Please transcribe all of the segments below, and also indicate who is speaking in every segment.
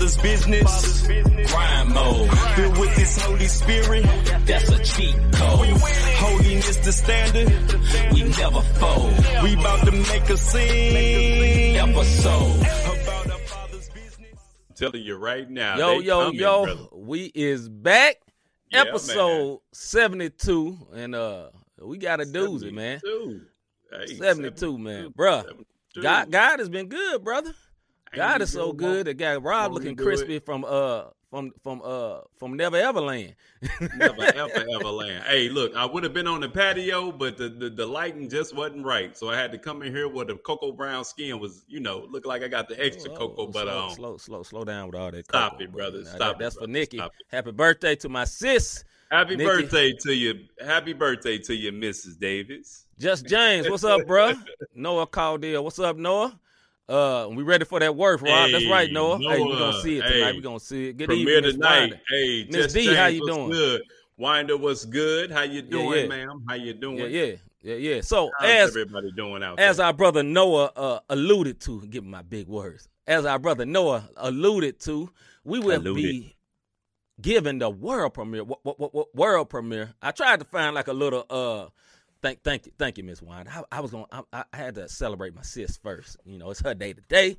Speaker 1: Father's business. Grind mode. Filled with His Holy Spirit. That's a cheat code. Holiness the standard. We never fold. We about to make a scene. Episode. About our Father's business.
Speaker 2: I'm telling you right now.
Speaker 3: Yo, yo,
Speaker 2: coming,
Speaker 3: yo,
Speaker 2: brother.
Speaker 3: we is back.
Speaker 2: Yeah,
Speaker 3: Episode 72. And uh we got a doozy, man.
Speaker 2: 72.
Speaker 3: 72, man. Bruh.
Speaker 2: 72.
Speaker 3: God God has been good, brother. God is so
Speaker 2: good.
Speaker 3: It got Rob looking crispy from uh from from uh from Never Ever Land.
Speaker 2: Never ever ever land. Hey, look, I would have been on the patio, but the, the the lighting just wasn't right, so I had to come in here where the cocoa brown skin was, you know, look like I got the extra cocoa
Speaker 3: Oh,
Speaker 2: butter
Speaker 3: slow,
Speaker 2: on.
Speaker 3: Slow, slow, slow down with all that.
Speaker 2: Stop
Speaker 3: cocoa,
Speaker 2: it, brother.
Speaker 3: Now,
Speaker 2: Stop
Speaker 3: that-
Speaker 2: it,
Speaker 3: That's for. Nikki. Happy birthday to my sis,
Speaker 2: Happy
Speaker 3: Nikki.
Speaker 2: birthday to you. Happy birthday to you, Mrs. Davis.
Speaker 3: Just James. What's up, bro? Noah Caldwell. What's up, Noah? Uh, we ready for that work, Rob? That's right, Noah. Hey, we gonna see it tonight.
Speaker 2: Hey.
Speaker 3: we gonna see it. Good
Speaker 2: Premiere
Speaker 3: evening,
Speaker 2: tonight. Hey,
Speaker 3: Miss D,
Speaker 2: James,
Speaker 3: how you doing?
Speaker 2: Good. Winder, what's good? How you doing,
Speaker 3: yeah.
Speaker 2: ma'am? How you doing?
Speaker 3: Yeah, yeah, yeah, yeah. So
Speaker 2: How's
Speaker 3: as
Speaker 2: everybody doing out
Speaker 3: as
Speaker 2: there?
Speaker 3: our brother Noah uh, alluded to, give my big words. As our brother Noah alluded to, we will
Speaker 2: Alluded.
Speaker 3: be giving the world premiere. What, what, what world premiere? I tried to find like a little. uh Thank, thank you, thank you, Miss Wanda. I, I was going. I, I had to celebrate my sis first. You know, it's her day today.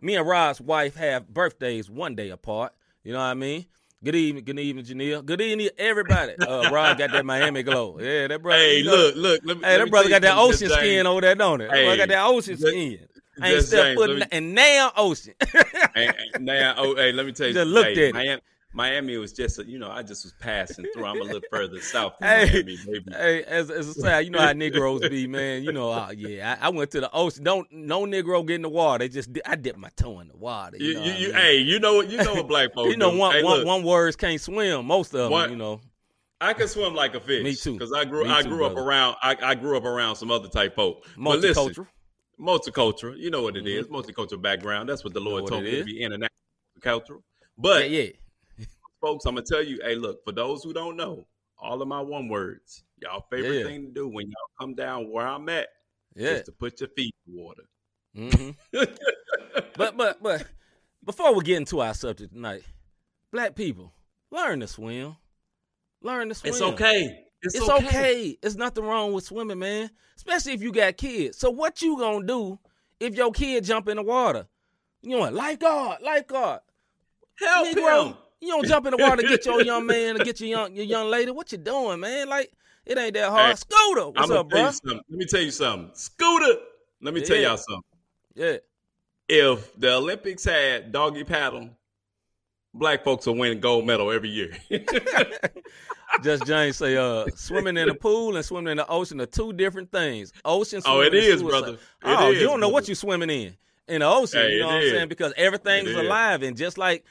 Speaker 3: Me and Rob's wife have birthdays one day apart. You know what I mean? Good evening, good evening, Janelle. Good evening, everybody. Uh, Rob got that Miami glow. Yeah, that brother.
Speaker 2: Hey, look, look. Let me,
Speaker 3: Hey, that brother got that ocean skin
Speaker 2: James.
Speaker 3: over there, don't it? That brother got that ocean
Speaker 2: just-
Speaker 3: skin. Ain't
Speaker 2: just
Speaker 3: step
Speaker 2: James,
Speaker 3: foot in and now ocean.
Speaker 2: And, and now, oh, hey, let me tell you,
Speaker 3: Just looked
Speaker 2: hey,
Speaker 3: at it.
Speaker 2: Miami, was just, a, you know, I just was passing through. I'm a little further south than
Speaker 3: Hey,
Speaker 2: Miami,
Speaker 3: hey, as as a side, you know how Negroes be, man. You know, uh, yeah, I, I went to the ocean. Don't no Negro get in the water. They just I dip my toe in the water. You,
Speaker 2: You,
Speaker 3: know
Speaker 2: you,
Speaker 3: I
Speaker 2: you, hey, you know what? You know what black folks
Speaker 3: you know
Speaker 2: do.
Speaker 3: one,
Speaker 2: hey,
Speaker 3: one, one words can't swim. Most of them, you know.
Speaker 2: I can swim like a fish.
Speaker 3: Me too.
Speaker 2: Because I grew,
Speaker 3: Me
Speaker 2: I
Speaker 3: too,
Speaker 2: grew up
Speaker 3: brother.
Speaker 2: around, I, I grew up around some other type folk. But listen,
Speaker 3: Multicultural.
Speaker 2: multicultural. You know what it is, multicultural background. That's what the Lord
Speaker 3: what
Speaker 2: told me to be international cultural. But
Speaker 3: yeah, yeah.
Speaker 2: Folks, I'm gonna tell you, hey, look, for those who don't know, all of my one words, y'all favorite
Speaker 3: Yeah.
Speaker 2: thing to do when y'all come down where I'm at
Speaker 3: Yeah.
Speaker 2: is to put your feet in the water.
Speaker 3: hmm but but but before we get into our subject tonight, black people learn to swim. Learn to swim.
Speaker 2: It's okay. It's,
Speaker 3: It's okay. It's nothing wrong with swimming, man. Especially if you got kids. So what you gonna do if your kid jump in the water? You know what? Lifeguard, lifeguard.
Speaker 2: Help
Speaker 3: Negro,
Speaker 2: him.
Speaker 3: You don't jump in the water to get your young man or get your young your young lady. What you doing, man? Like it ain't that hard.
Speaker 2: Hey,
Speaker 3: Scooter, what's up, bro?
Speaker 2: Let me tell you something. Scooter. Let me tell y'all something.
Speaker 3: Yeah.
Speaker 2: If the Olympics had doggy paddle, black folks will win gold medal every year.
Speaker 3: Just James say, uh, swimming in the pool and swimming in the ocean are two different things. Ocean
Speaker 2: Oh, it is,
Speaker 3: suicide.
Speaker 2: brother. It
Speaker 3: oh,
Speaker 2: is,
Speaker 3: you don't know what you're swimming in in the ocean.
Speaker 2: Hey,
Speaker 3: you know what I'm
Speaker 2: is.
Speaker 3: saying? Because everything's alive, and just like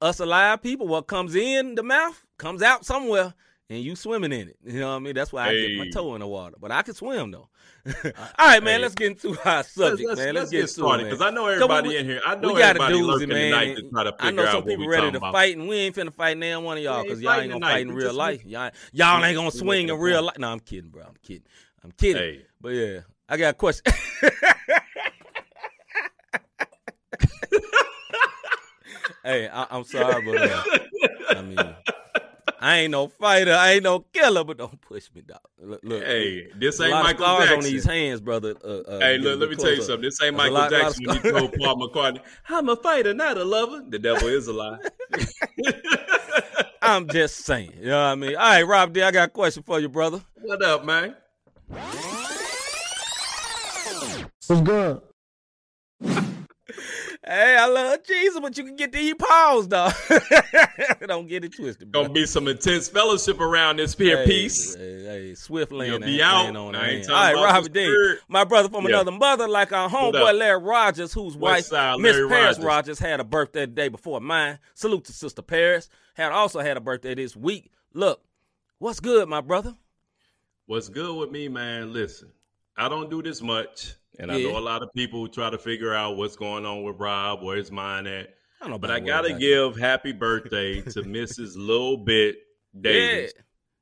Speaker 3: us alive people, what comes in the mouth comes out somewhere, and you swimming in it. You know what I mean? That's why I get my toe in the water, but I can swim though. All right, man.
Speaker 2: Hey.
Speaker 3: Let's get into our subject,
Speaker 2: let's,
Speaker 3: man. Let's,
Speaker 2: let's
Speaker 3: get,
Speaker 2: get started because. I know
Speaker 3: we-
Speaker 2: everybody in here. I know
Speaker 3: we got
Speaker 2: everybody
Speaker 3: doozy,
Speaker 2: lurking
Speaker 3: man.
Speaker 2: tonight to try to figure
Speaker 3: I know some people ready to
Speaker 2: about.
Speaker 3: fight, and we ain't finna fight now one of y'all because y'all ain't gonna
Speaker 2: tonight.
Speaker 3: fight in real life. Y'all, y'all ain't gonna swing in real life. No, I'm kidding, bro. I'm kidding. I'm kidding.
Speaker 2: Hey,
Speaker 3: But yeah, I got a question. hey, I, I'm sorry, but uh, I mean, I ain't no fighter, I ain't no killer, but don't push me, dog. Look, look
Speaker 2: hey, this
Speaker 3: a
Speaker 2: ain't
Speaker 3: lot
Speaker 2: Michael
Speaker 3: of scars
Speaker 2: Jackson.
Speaker 3: on these hands, brother. Uh, uh,
Speaker 2: Hey, look, let me tell you something. This ain't Michael
Speaker 3: lot- lot
Speaker 2: Jackson when he told Paul McCartney, "I'm a fighter, not a lover." The devil is a lie.
Speaker 3: I'm just saying. You know what I mean? All right, Rob D, I got a question for you, brother.
Speaker 2: what up, man?
Speaker 4: What's good?
Speaker 3: Hey, I love Jesus, but you can get to eat paws, dog. don't get it twisted, bro.
Speaker 2: Gonna be some intense fellowship around this here
Speaker 3: Hey,
Speaker 2: piece.
Speaker 3: Hey, hey, Swift
Speaker 2: You'll
Speaker 3: land
Speaker 2: be out.
Speaker 3: laying on
Speaker 2: I ain't
Speaker 3: All right, Robert
Speaker 2: D,
Speaker 3: my brother from
Speaker 2: Yeah.
Speaker 3: another mother, like our homeboy? Larry Rogers, whose wife Miss Paris
Speaker 2: Rogers?
Speaker 3: Rogers had a birthday the day before mine. Salute to Sister Paris. Had also had a birthday this week. Look, what's good, my brother?
Speaker 2: What's good with me, man? Listen, I don't do this much, and I know a lot of people try to figure out what's going on with Rob, where's mine at.
Speaker 3: I don't know,
Speaker 2: But I gotta
Speaker 3: got
Speaker 2: give happy birthday to Mrs. Lil Bit Davis,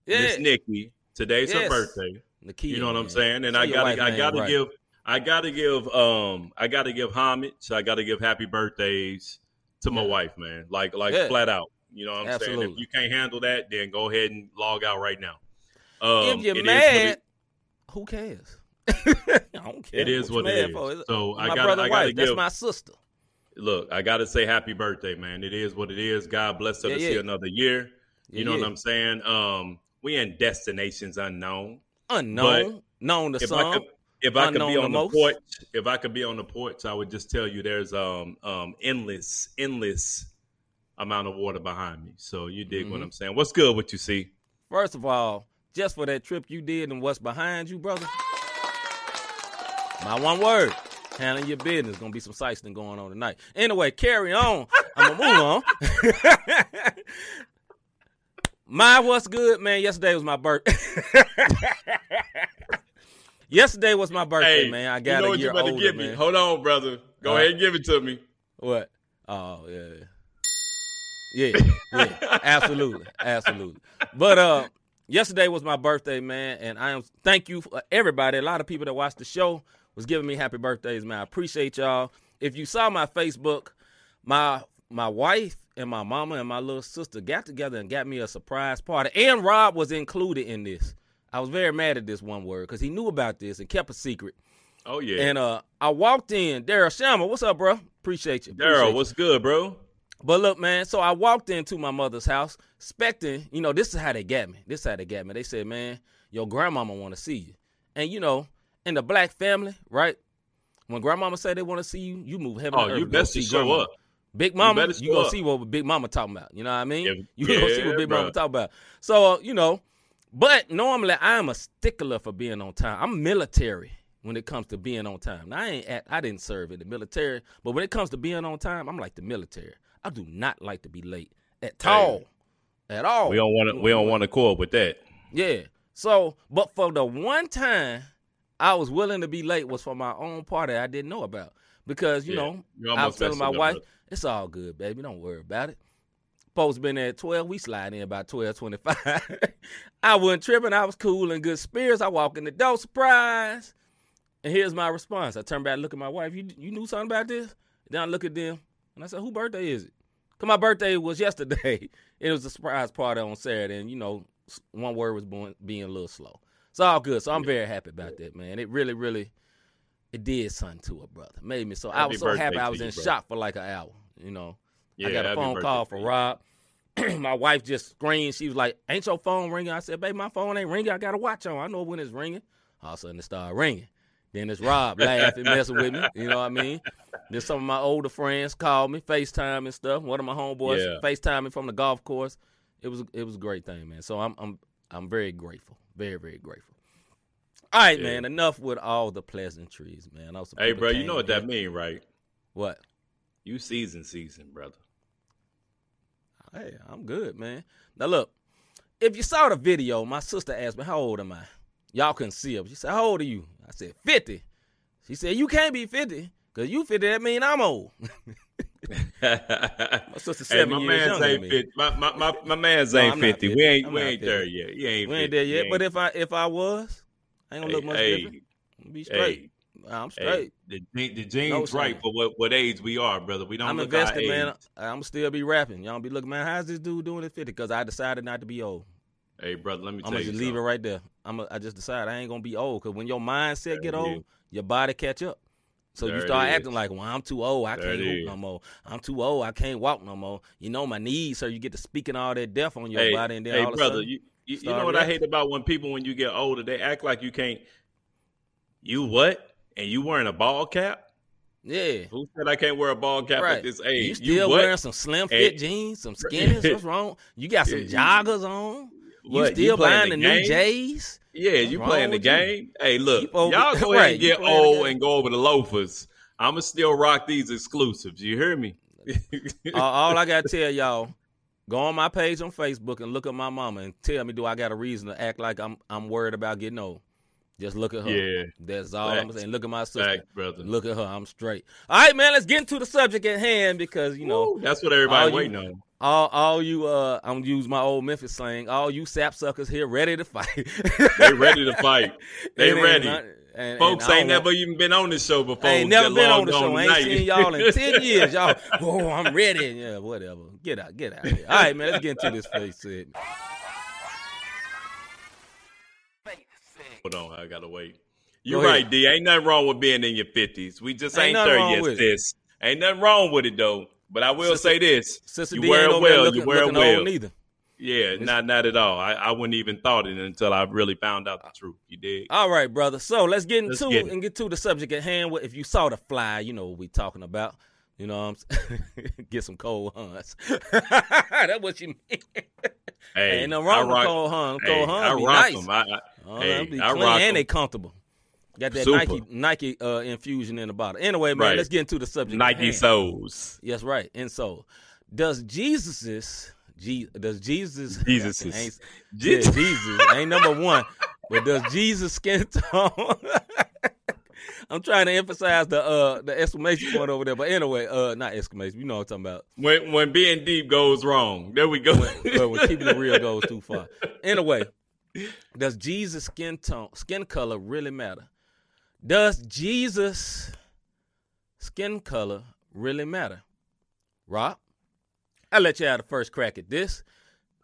Speaker 3: Yeah,
Speaker 2: Miss. Nikki. Today's
Speaker 3: Yes.
Speaker 2: her birthday.
Speaker 3: Nakia,
Speaker 2: You know what I'm saying? And
Speaker 3: Say
Speaker 2: I gotta, I gotta
Speaker 3: right.
Speaker 2: give, I gotta give, um, I gotta give homage. I gotta give happy birthdays to my
Speaker 3: Yeah.
Speaker 2: wife, man. Like like
Speaker 3: Yeah.
Speaker 2: flat out. You know what I'm saying? If you can't handle that, then go ahead and log out right now. Um,
Speaker 3: if you're
Speaker 2: it is what
Speaker 3: mad,
Speaker 2: it-
Speaker 3: who cares? I don't care.
Speaker 2: It is
Speaker 3: you
Speaker 2: what it is.
Speaker 3: for.
Speaker 2: So I
Speaker 3: my
Speaker 2: gotta-
Speaker 3: brother
Speaker 2: I
Speaker 3: wife. That's
Speaker 2: give-
Speaker 3: my sister.
Speaker 2: look, I gotta say happy birthday, man. It is what it is. God bless her
Speaker 3: Yeah,
Speaker 2: to
Speaker 3: yeah.
Speaker 2: see another year. You
Speaker 3: Yeah,
Speaker 2: know what I'm saying? Um, we in destinations unknown.
Speaker 3: Unknown, known to
Speaker 2: If
Speaker 3: some.
Speaker 2: I could, if I could be on the
Speaker 3: most.
Speaker 2: porch, if I could be on the porch, I would just tell you there's um um endless, endless amount of water behind me. So you dig what
Speaker 3: Mhm.
Speaker 2: I'm saying? What's good? What you see?
Speaker 3: First of all, just for that trip you did and what's behind you, brother. My one word. Handling your business. Gonna be some sightseeing going on tonight. Anyway, carry on. I'm gonna move on. my what's good, man. Yesterday was my birthday. Yesterday was my birthday,
Speaker 2: Hey,
Speaker 3: man. I
Speaker 2: you
Speaker 3: got
Speaker 2: know
Speaker 3: a
Speaker 2: what
Speaker 3: year
Speaker 2: you
Speaker 3: older,
Speaker 2: give
Speaker 3: man.
Speaker 2: me? Hold on, brother. Go ahead and give it to me.
Speaker 3: What? Oh yeah, yeah, yeah, absolutely, absolutely. But uh, yesterday was my birthday, man, and I am thank you for everybody. A lot of people that watched the show was giving me happy birthdays, man. I appreciate y'all. If you saw my Facebook, my my wife and my mama and my little sister got together and got me a surprise party, and Rob was included in this. I was very mad at this one word because he knew about this and kept a secret.
Speaker 2: Oh yeah,
Speaker 3: And uh, I walked in. Daryl Shammer, what's up, bro? Appreciate you.
Speaker 2: Daryl, what's good, bro?
Speaker 3: But look, man, so I walked into my mother's house, expecting, you know, this is how they got me. This is how they got me. They said, man, your grandmama want to see you. And, you know, in the black family, right? When grandmama say they want to see you, you move heaven
Speaker 2: Oh,
Speaker 3: and earth
Speaker 2: you best to
Speaker 3: see
Speaker 2: show
Speaker 3: grandma.
Speaker 2: up.
Speaker 3: Big mama,
Speaker 2: better
Speaker 3: you, gonna
Speaker 2: up.
Speaker 3: see what Big Mama talking about. You know what I mean?
Speaker 2: Yeah,
Speaker 3: you gonna see what Big Mama talking about. So, uh, you know, but normally I am a stickler for being on time. I'm military when it comes to being on time. Now I ain't at, I didn't serve in the military, but when it comes to being on time, I'm like the military. I do not like to be late at
Speaker 2: Hey.
Speaker 3: all. At all.
Speaker 2: We don't want to. We don't want to accord with that.
Speaker 3: Yeah. So, but for the one time I was willing to be late was for my own party I didn't know about. Because, you
Speaker 2: Yeah.
Speaker 3: know, I was telling my
Speaker 2: it up,
Speaker 3: wife, it's all good, baby. Don't worry about it. Folks been there at 12. We slide in about 12, 25. I wasn't tripping. I was cool and good spirits. I walk in the door, surprise. And here's my response. I turn back and look at my wife. You you knew something about this? Then I look at them and I said, who birthday is it? Because my birthday was yesterday. it was a surprise party on Saturday. And, you know, one word was being a little slow. It's all good. So I'm very happy about that, man. It really, really, it did something to her, brother. Made me so. I was so happy. I was in
Speaker 2: brother.
Speaker 3: shock for like an hour, you know.
Speaker 2: Yeah,
Speaker 3: I got a phone call for. Rob. my wife just screamed. She was like, "Ain't your phone ringing?" I said, "Babe, my phone ain't ringing. I got a watch on. I know when it's ringing." All of a sudden, it started ringing. Then it's Rob laughing, messing with me. You know what I mean? Then some of my older friends called me, FaceTime and stuff. One of my homeboys
Speaker 2: Yeah.
Speaker 3: FaceTime me from the golf course. It was it was a great thing, man. So I'm I'm I'm very grateful, very very grateful. All right,
Speaker 2: Yeah.
Speaker 3: man. Enough with all the pleasantries, man. I know
Speaker 2: Hey, bro, you know what that mean, right?
Speaker 3: What?
Speaker 2: You season season, brother.
Speaker 3: Hey, I'm good, man. Now look, if you saw the video, my sister asked me, How old am I? Y'all couldn't see her. She said, How old are you? I said, 50. She said, You can't be 50. Cause you 50, that mean I'm old.
Speaker 2: my
Speaker 3: sister
Speaker 2: hey,
Speaker 3: seven
Speaker 2: my
Speaker 3: years
Speaker 2: man's ain't
Speaker 3: me.
Speaker 2: fifty. My my my, my man's
Speaker 3: No,
Speaker 2: ain't
Speaker 3: I'm
Speaker 2: fifty.
Speaker 3: 50.
Speaker 2: We ain't
Speaker 3: I'm
Speaker 2: we ain't
Speaker 3: 50.
Speaker 2: there yet. He ain't.
Speaker 3: we
Speaker 2: 50.
Speaker 3: ain't there yet. But if I if I was, I ain't gonna look much
Speaker 2: hey,
Speaker 3: different. Be straight. I'm straight.
Speaker 2: the, the, the genes
Speaker 3: No
Speaker 2: right for what, what age we are, brother. We don't
Speaker 3: I'm invested, man. I'm still be rapping. Y'all be looking, man, how's this dude doing at 50? Because I decided not to be old.
Speaker 2: Hey, brother, let me tell you.
Speaker 3: I'm gonna
Speaker 2: you
Speaker 3: just leave it right there. I'm a, I just decided I ain't gonna be old because when your mindset get old, your body catch up. So
Speaker 2: There
Speaker 3: you start acting like, well, I'm too old. I
Speaker 2: There
Speaker 3: can't hoop no more. I'm too old. I can't walk no more. You know my knees, so you get to speaking all that death on your
Speaker 2: Hey,
Speaker 3: body, and then
Speaker 2: hey,
Speaker 3: all of a
Speaker 2: brother,
Speaker 3: sudden,
Speaker 2: you, you, you know what I hate about when people when you get older, they act like you can't. You what? And you wearing a ball cap?
Speaker 3: yeah,
Speaker 2: Who said I can't wear a ball cap
Speaker 3: right.
Speaker 2: at this age?
Speaker 3: you still
Speaker 2: what?
Speaker 3: wearing some slim fit
Speaker 2: Hey.
Speaker 3: jeans, some skinnies. What's wrong? You got some joggers on. You
Speaker 2: What,
Speaker 3: still
Speaker 2: playing
Speaker 3: buying the,
Speaker 2: the
Speaker 3: new
Speaker 2: game? Yeah, you
Speaker 3: wrong
Speaker 2: playing the
Speaker 3: you?
Speaker 2: game. Hey, look,
Speaker 3: over-
Speaker 2: y'all go
Speaker 3: right,
Speaker 2: ahead and get old and go over the loafers. I'ma still rock these exclusives. You hear me?
Speaker 3: Uh, all I gotta tell y'all, go on my page on Facebook and look at my mama and tell me do I got a reason to act like I'm I'm worried about getting old. Just look at her.
Speaker 2: yeah,
Speaker 3: That's all I'm saying. Look at my sister.
Speaker 2: brother.
Speaker 3: Look at her. I'm straight. All right, man. Let's get into the subject at hand because you know
Speaker 2: Woo, that's what everybody
Speaker 3: all you-
Speaker 2: waiting on.
Speaker 3: All all you uh I'm gonna use my old Memphis slang. All you sap suckers here ready to fight.
Speaker 2: They ready to fight. They
Speaker 3: ain't
Speaker 2: ready.
Speaker 3: not- And,
Speaker 2: Folks
Speaker 3: and
Speaker 2: ain't
Speaker 3: don't want-
Speaker 2: never even been on this show before.
Speaker 3: I ain't never been on the show. I ain't
Speaker 2: tonight.
Speaker 3: seen y'all in ten years. Y'all, oh, I'm ready. Yeah, whatever. Get out, get out. Here. All right, man. Let's get into this face segment.
Speaker 2: Hold on, I gotta wait. You're
Speaker 3: ahead.
Speaker 2: right, D. Ain't nothing wrong with being in your fifties. We just
Speaker 3: Ain't
Speaker 2: ain't, there yet, sis. Ain't nothing wrong with it though. But I will
Speaker 3: Sister-
Speaker 2: say this:
Speaker 3: Sister
Speaker 2: you
Speaker 3: D
Speaker 2: wear it well.
Speaker 3: looking,
Speaker 2: you wear it well.
Speaker 3: neither.
Speaker 2: Yeah, not not at all. I, I wouldn't even thought it until I really found out the truth. You did.
Speaker 3: All right, brother. So let's get
Speaker 2: Let's
Speaker 3: into
Speaker 2: get it.
Speaker 3: and get to the subject at hand. If you saw the fly, you know what we talking about. You know what I'm saying? get some cold hunts. That's what you mean.
Speaker 2: Hey,
Speaker 3: Ain't nothing
Speaker 2: I
Speaker 3: wrong with
Speaker 2: rock-
Speaker 3: cold hunt.
Speaker 2: hey,
Speaker 3: Cold hunt
Speaker 2: I rock
Speaker 3: nice.
Speaker 2: 'em. I, I,
Speaker 3: Oh,
Speaker 2: hey,
Speaker 3: them be
Speaker 2: I rock
Speaker 3: and they comfortable. Got that
Speaker 2: Super.
Speaker 3: Nike Nike uh, infusion in the bottle. Anyway, man,
Speaker 2: Right.
Speaker 3: let's get into the subject.
Speaker 2: Nike soles.
Speaker 3: Yes, right. And so, does Jesus's Je- does Jesus
Speaker 2: Jesus's.
Speaker 3: ain't, yeah, Jesus ain't number one, but does Jesus skin tone? I'm trying to emphasize the uh the exclamation point over there, but anyway, uh not exclamation, you know what I'm talking about.
Speaker 2: When when being deep goes wrong, there we go.
Speaker 3: But when keeping it real goes too far. Anyway, does Jesus skin tone skin color really matter? Does Jesus skin color really matter? Rob? I'll let you have the first crack at this.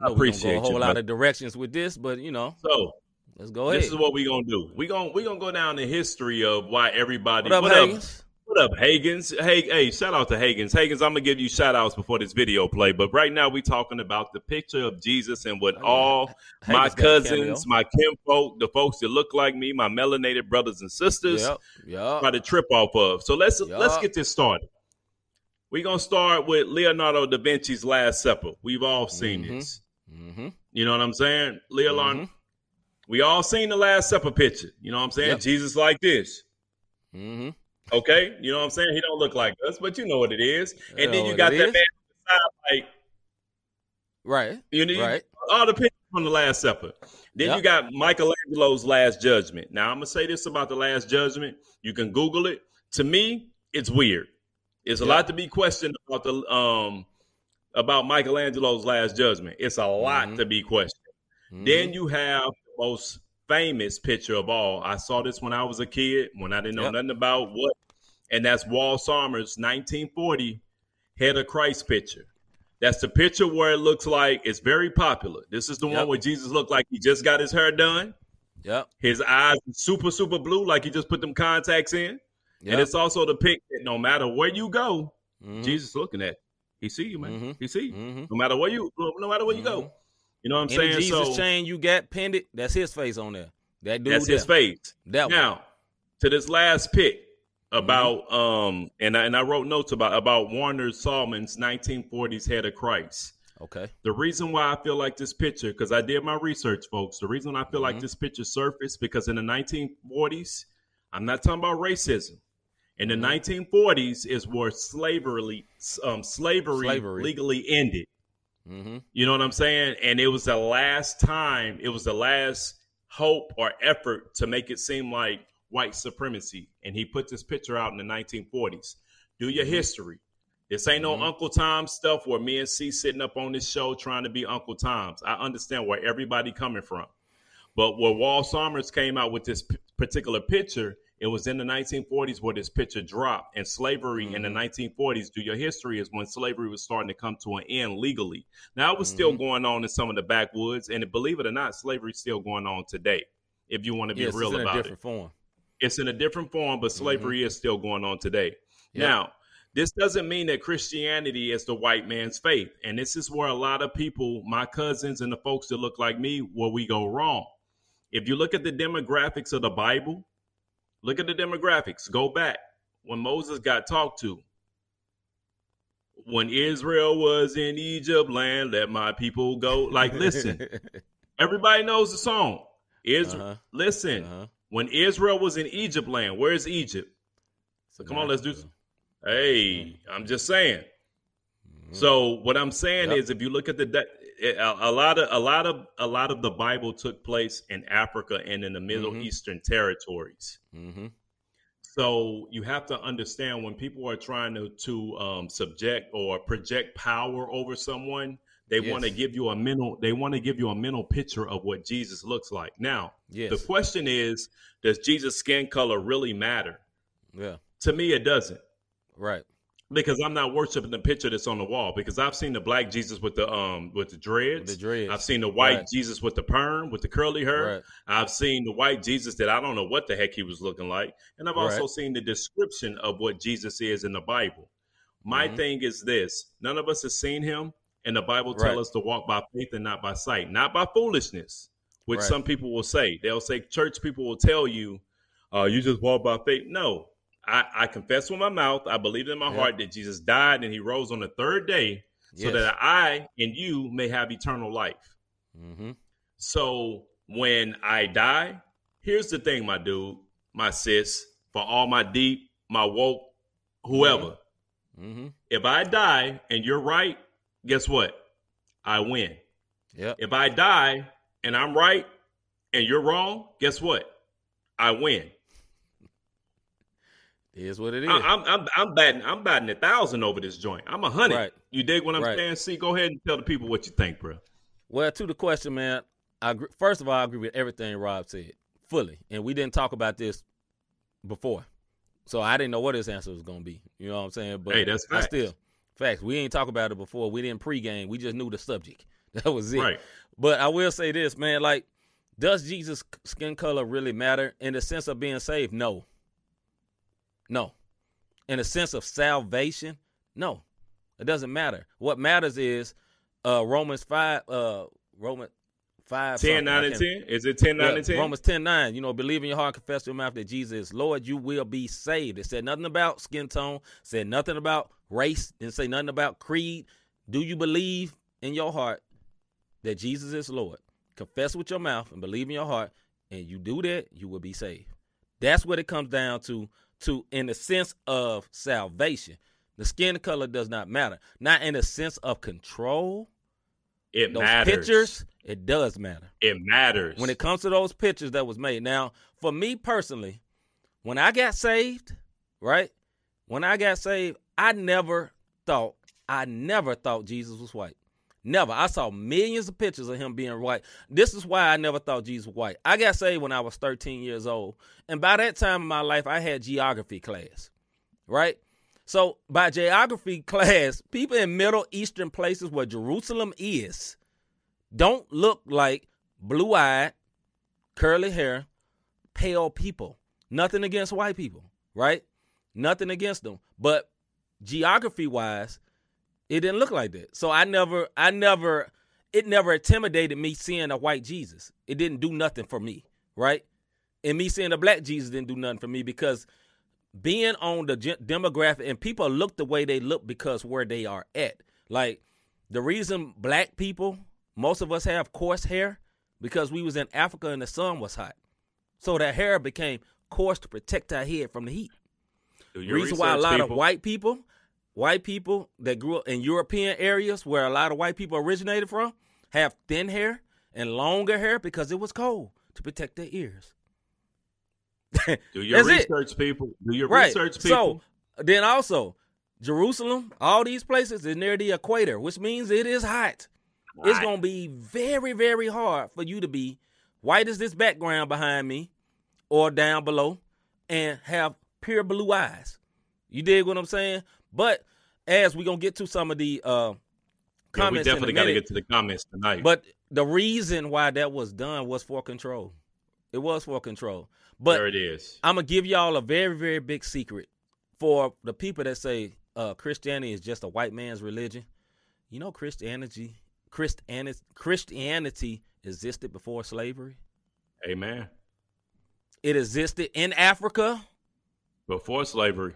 Speaker 2: I appreciate
Speaker 3: go a whole
Speaker 2: you,
Speaker 3: lot
Speaker 2: brother.
Speaker 3: of directions with this, but you know,
Speaker 2: so
Speaker 3: let's go ahead.
Speaker 2: this is what we're gonna do. We're gonna we're gonna go down the history of why everybody.
Speaker 3: what up, Hagens?
Speaker 2: What up, Hagens? Hey, hey, shout out to Hagens. Hagens, I'm gonna give you shout outs before this video play. But right now we talking about the picture of Jesus and what
Speaker 3: Oh, yeah.
Speaker 2: all my cousins, my kinfolk, the folks that look like me, my melanated brothers and sisters,
Speaker 3: Yep, yep.
Speaker 2: try to trip off of. So let's let's get this started. We're gonna start with Leonardo da Vinci's Last Supper. We've all seen
Speaker 3: Mhm.
Speaker 2: this.
Speaker 3: Mm-hmm.
Speaker 2: You know what I'm saying? Leonardo,
Speaker 3: Mhm.
Speaker 2: we all seen the Last Supper picture. You know what I'm saying?
Speaker 3: Yep.
Speaker 2: Jesus like this.
Speaker 3: Mm-hmm.
Speaker 2: Okay, you know what I'm saying? He don't look like us, but you know what it is. And then you got that
Speaker 3: is.
Speaker 2: man on the side, like
Speaker 3: Right.
Speaker 2: you know,
Speaker 3: Right.
Speaker 2: all the pictures from the Last Supper. Then
Speaker 3: Yep.
Speaker 2: you got Michelangelo's Last Judgment. Now I'm gonna say this about the Last Judgment. You can Google it. To me, it's weird. It's a
Speaker 3: Yep.
Speaker 2: lot to be questioned about the um about Michelangelo's Last Judgment. It's a lot
Speaker 3: Mhm.
Speaker 2: to be questioned.
Speaker 3: Mhm.
Speaker 2: Then you have the most famous picture of all. I saw this when I was a kid, when I didn't know
Speaker 3: Yep.
Speaker 2: nothing about what, and that's Warner Sallman's 1940 Head of Christ picture. That's the picture where it looks like it's very popular. This is the
Speaker 3: Yep.
Speaker 2: one where Jesus looked like he just got his hair done.
Speaker 3: Yep.
Speaker 2: His eyes super, super blue, like he just put them contacts in.
Speaker 3: Yep.
Speaker 2: And it's also the pic that no matter where you go,
Speaker 3: Mhm.
Speaker 2: Jesus looking at. you. He see you, man.
Speaker 3: Mhm.
Speaker 2: He see you.
Speaker 3: Mhm.
Speaker 2: No matter where you, no matter where you go. You know what I'm saying?
Speaker 3: Jesus
Speaker 2: so
Speaker 3: chain you got pinned it, that's his face on there. That dude
Speaker 2: that's his face.
Speaker 3: That one.
Speaker 2: Now, to this last pick about
Speaker 3: Mm-hmm.
Speaker 2: um and I, and I wrote notes about about Warner Sallman's 1940s Head of Christ.
Speaker 3: Okay.
Speaker 2: The reason why I feel like this picture, because I did my research, folks. The reason I feel like
Speaker 3: Mhm.
Speaker 2: this picture surfaced because in the 1940s, I'm not talking about racism. In the
Speaker 3: Mhm.
Speaker 2: 1940s is where slavery, um, slavery,
Speaker 3: Slavery.
Speaker 2: legally ended.
Speaker 3: Mm-hmm.
Speaker 2: You know what I'm saying? And it was the last time, it was the last hope or effort to make it seem like white supremacy. And he put this picture out in the 1940s. Do your
Speaker 3: Mhm.
Speaker 2: history. This ain't no
Speaker 3: Mhm.
Speaker 2: Uncle Tom stuff where me and C sitting up on this show trying to be Uncle Tom's. I understand where everybody coming from. But where Wall Summers came out with this p- particular picture, it was in the 1940s where this picture dropped. And slavery in the
Speaker 3: Mhm.
Speaker 2: 1940s, do your history, is when slavery was starting to come to an end legally. Now, it was still
Speaker 3: Mhm.
Speaker 2: going on in some of the backwoods. And believe it or not, slavery's still going on today, if you want to be
Speaker 3: Yes,
Speaker 2: real
Speaker 3: it's in a
Speaker 2: about it.
Speaker 3: different form.
Speaker 2: It's in a different form, but slavery is still going on today.
Speaker 3: Yep.
Speaker 2: Now, this doesn't mean that Christianity is the white man's faith. And this is where a lot of people, my cousins and the folks that look like me, where we go wrong. If you look at the demographics of the Bible, look at the demographics. Go back when Moses got talked to. When Israel was in Egypt land, let my people go. Like, listen, everybody knows the song. Israel,
Speaker 3: Uh-huh.
Speaker 2: listen,
Speaker 3: Uh-huh.
Speaker 2: when Israel was in Egypt land, where's Egypt? So come on, let's do some. Hey, I'm just saying.
Speaker 3: Mhm.
Speaker 2: So what I'm saying
Speaker 3: Yep.
Speaker 2: is, if you look at the de- a, a lot of a lot of a lot of the Bible took place in Africa and in the Middle
Speaker 3: Mhm.
Speaker 2: Eastern territories.
Speaker 3: Mhm.
Speaker 2: So you have to understand when people are trying to to um, subject or project power over someone, They
Speaker 3: Yes.
Speaker 2: want to give you a mental. They want to give you a mental picture of what Jesus looks like. Now,
Speaker 3: Yes.
Speaker 2: the question is, does Jesus' skin color really matter?
Speaker 3: Yeah.
Speaker 2: To me, it doesn't.
Speaker 3: Right.
Speaker 2: Because I'm not worshiping the picture that's on the wall. Because I've seen the black Jesus with the um with the dreads.
Speaker 3: With the dreads.
Speaker 2: I've seen the white
Speaker 3: Right.
Speaker 2: Jesus with the perm with the curly hair.
Speaker 3: Right.
Speaker 2: I've seen the white Jesus that I don't know what the heck he was looking like, and I've also
Speaker 3: Right.
Speaker 2: seen the description of what Jesus is in the Bible. My
Speaker 3: Mhm.
Speaker 2: thing is this: none of us has seen him, and the Bible tells us to walk by faith and not by sight, not by foolishness, which some people will say. They'll say church people will tell you, uh, "You just walk by faith." No, I, I confess with my mouth. I believe in my
Speaker 3: Yeah.
Speaker 2: heart that Jesus died and He rose on the third day, so that I and you may have eternal life.
Speaker 3: Mm-hmm.
Speaker 2: So when I die, here's the thing, my dude, my sis, for all my deep, my woke, whoever.
Speaker 3: Mm-hmm.
Speaker 2: If I die and you're right, guess what? I win.
Speaker 3: Yep.
Speaker 2: If I die and I'm right and you're wrong, guess what? I win.
Speaker 3: It is what it is.
Speaker 2: I, I'm, I'm I'm batting I'm batting a thousand over this joint. I'm a hundred.
Speaker 3: Right.
Speaker 2: You dig what I'm
Speaker 3: Right.
Speaker 2: saying? See, go ahead and tell the people what you think, bro.
Speaker 3: Well, to the question, man, I agree, first of all, I agree with everything Rob said fully, and we didn't talk about this before, so I didn't know what his answer was going to be. You know what I'm saying? But
Speaker 2: Hey, that's
Speaker 3: I still facts. We ain't talk about it before. We didn't pregame. We just knew the subject. That was it.
Speaker 2: Right.
Speaker 3: But I will say this, man. Like, does Jesus' skin color really matter in the sense of being saved? No. No. In the sense of salvation, no. It doesn't matter. What matters is uh Romans five, uh Romans five,
Speaker 2: 10, 9, and 10? Is it 10, 9,
Speaker 3: yeah,
Speaker 2: and 10?
Speaker 3: Romans 10 9. You know, believe in your heart, confess with your mouth that Jesus is Lord, you will be saved. It said nothing about skin tone, said nothing about race, didn't say nothing about creed. Do you believe in your heart that Jesus is Lord? Confess with your mouth and believe in your heart, and you do that, you will be saved. That's what it comes down to, to in the sense of salvation. The skin color does not matter. Not in the sense of control.
Speaker 2: It
Speaker 3: Those
Speaker 2: matters.
Speaker 3: pictures, it does matter
Speaker 2: It matters.
Speaker 3: when it comes to those pictures that was made. Now, for me personally, when I got saved, right? When I got saved, I never thought, I never thought Jesus was white. Never. I saw millions of pictures of him being white. This is why I never thought Jesus was white. I got saved when I was 13 years old. And by that time in my life, I had geography class, right? So by geography class, people in Middle Eastern places where Jerusalem is don't look like blue eyed, curly hair, pale people. Nothing against white people, right? Nothing against them. But geography wise, it didn't look like that. So I never, I never, it never intimidated me seeing a white Jesus. It didn't do nothing for me, right? And me seeing a black Jesus didn't do nothing for me because being on the demographic and people look the way they look because where they are at. Like the reason black people, most of us have coarse hair, because we was in Africa and the sun was hot. So that hair became coarse to protect our head from the heat.
Speaker 2: Your
Speaker 3: reason why a lot of white people, white people that grew up in European areas where a lot of white people originated from, have thin hair and longer hair because it was cold to protect their ears.
Speaker 2: Do your
Speaker 3: That's it.
Speaker 2: research, people. Do your
Speaker 3: right.
Speaker 2: research, people.
Speaker 3: So then also, Jerusalem, all these places is near the equator, which means it is hot. It's gonna be very, very hard for you to be white as this background behind me or down below and have pure blue eyes. You dig what I'm saying? But as we're gonna get to some of the uh
Speaker 2: Yeah, we
Speaker 3: comments in a
Speaker 2: definitely got to get to the comments tonight.
Speaker 3: but the reason why that was done was for control. It was for control. But
Speaker 2: there it is.
Speaker 3: I'm gonna give y'all a very, very big secret for the people that say uh, Christianity is just a white man's religion. You know, Christianity, Christianity, Christianity existed before slavery.
Speaker 2: Amen.
Speaker 3: It existed in Africa.
Speaker 2: Before slavery.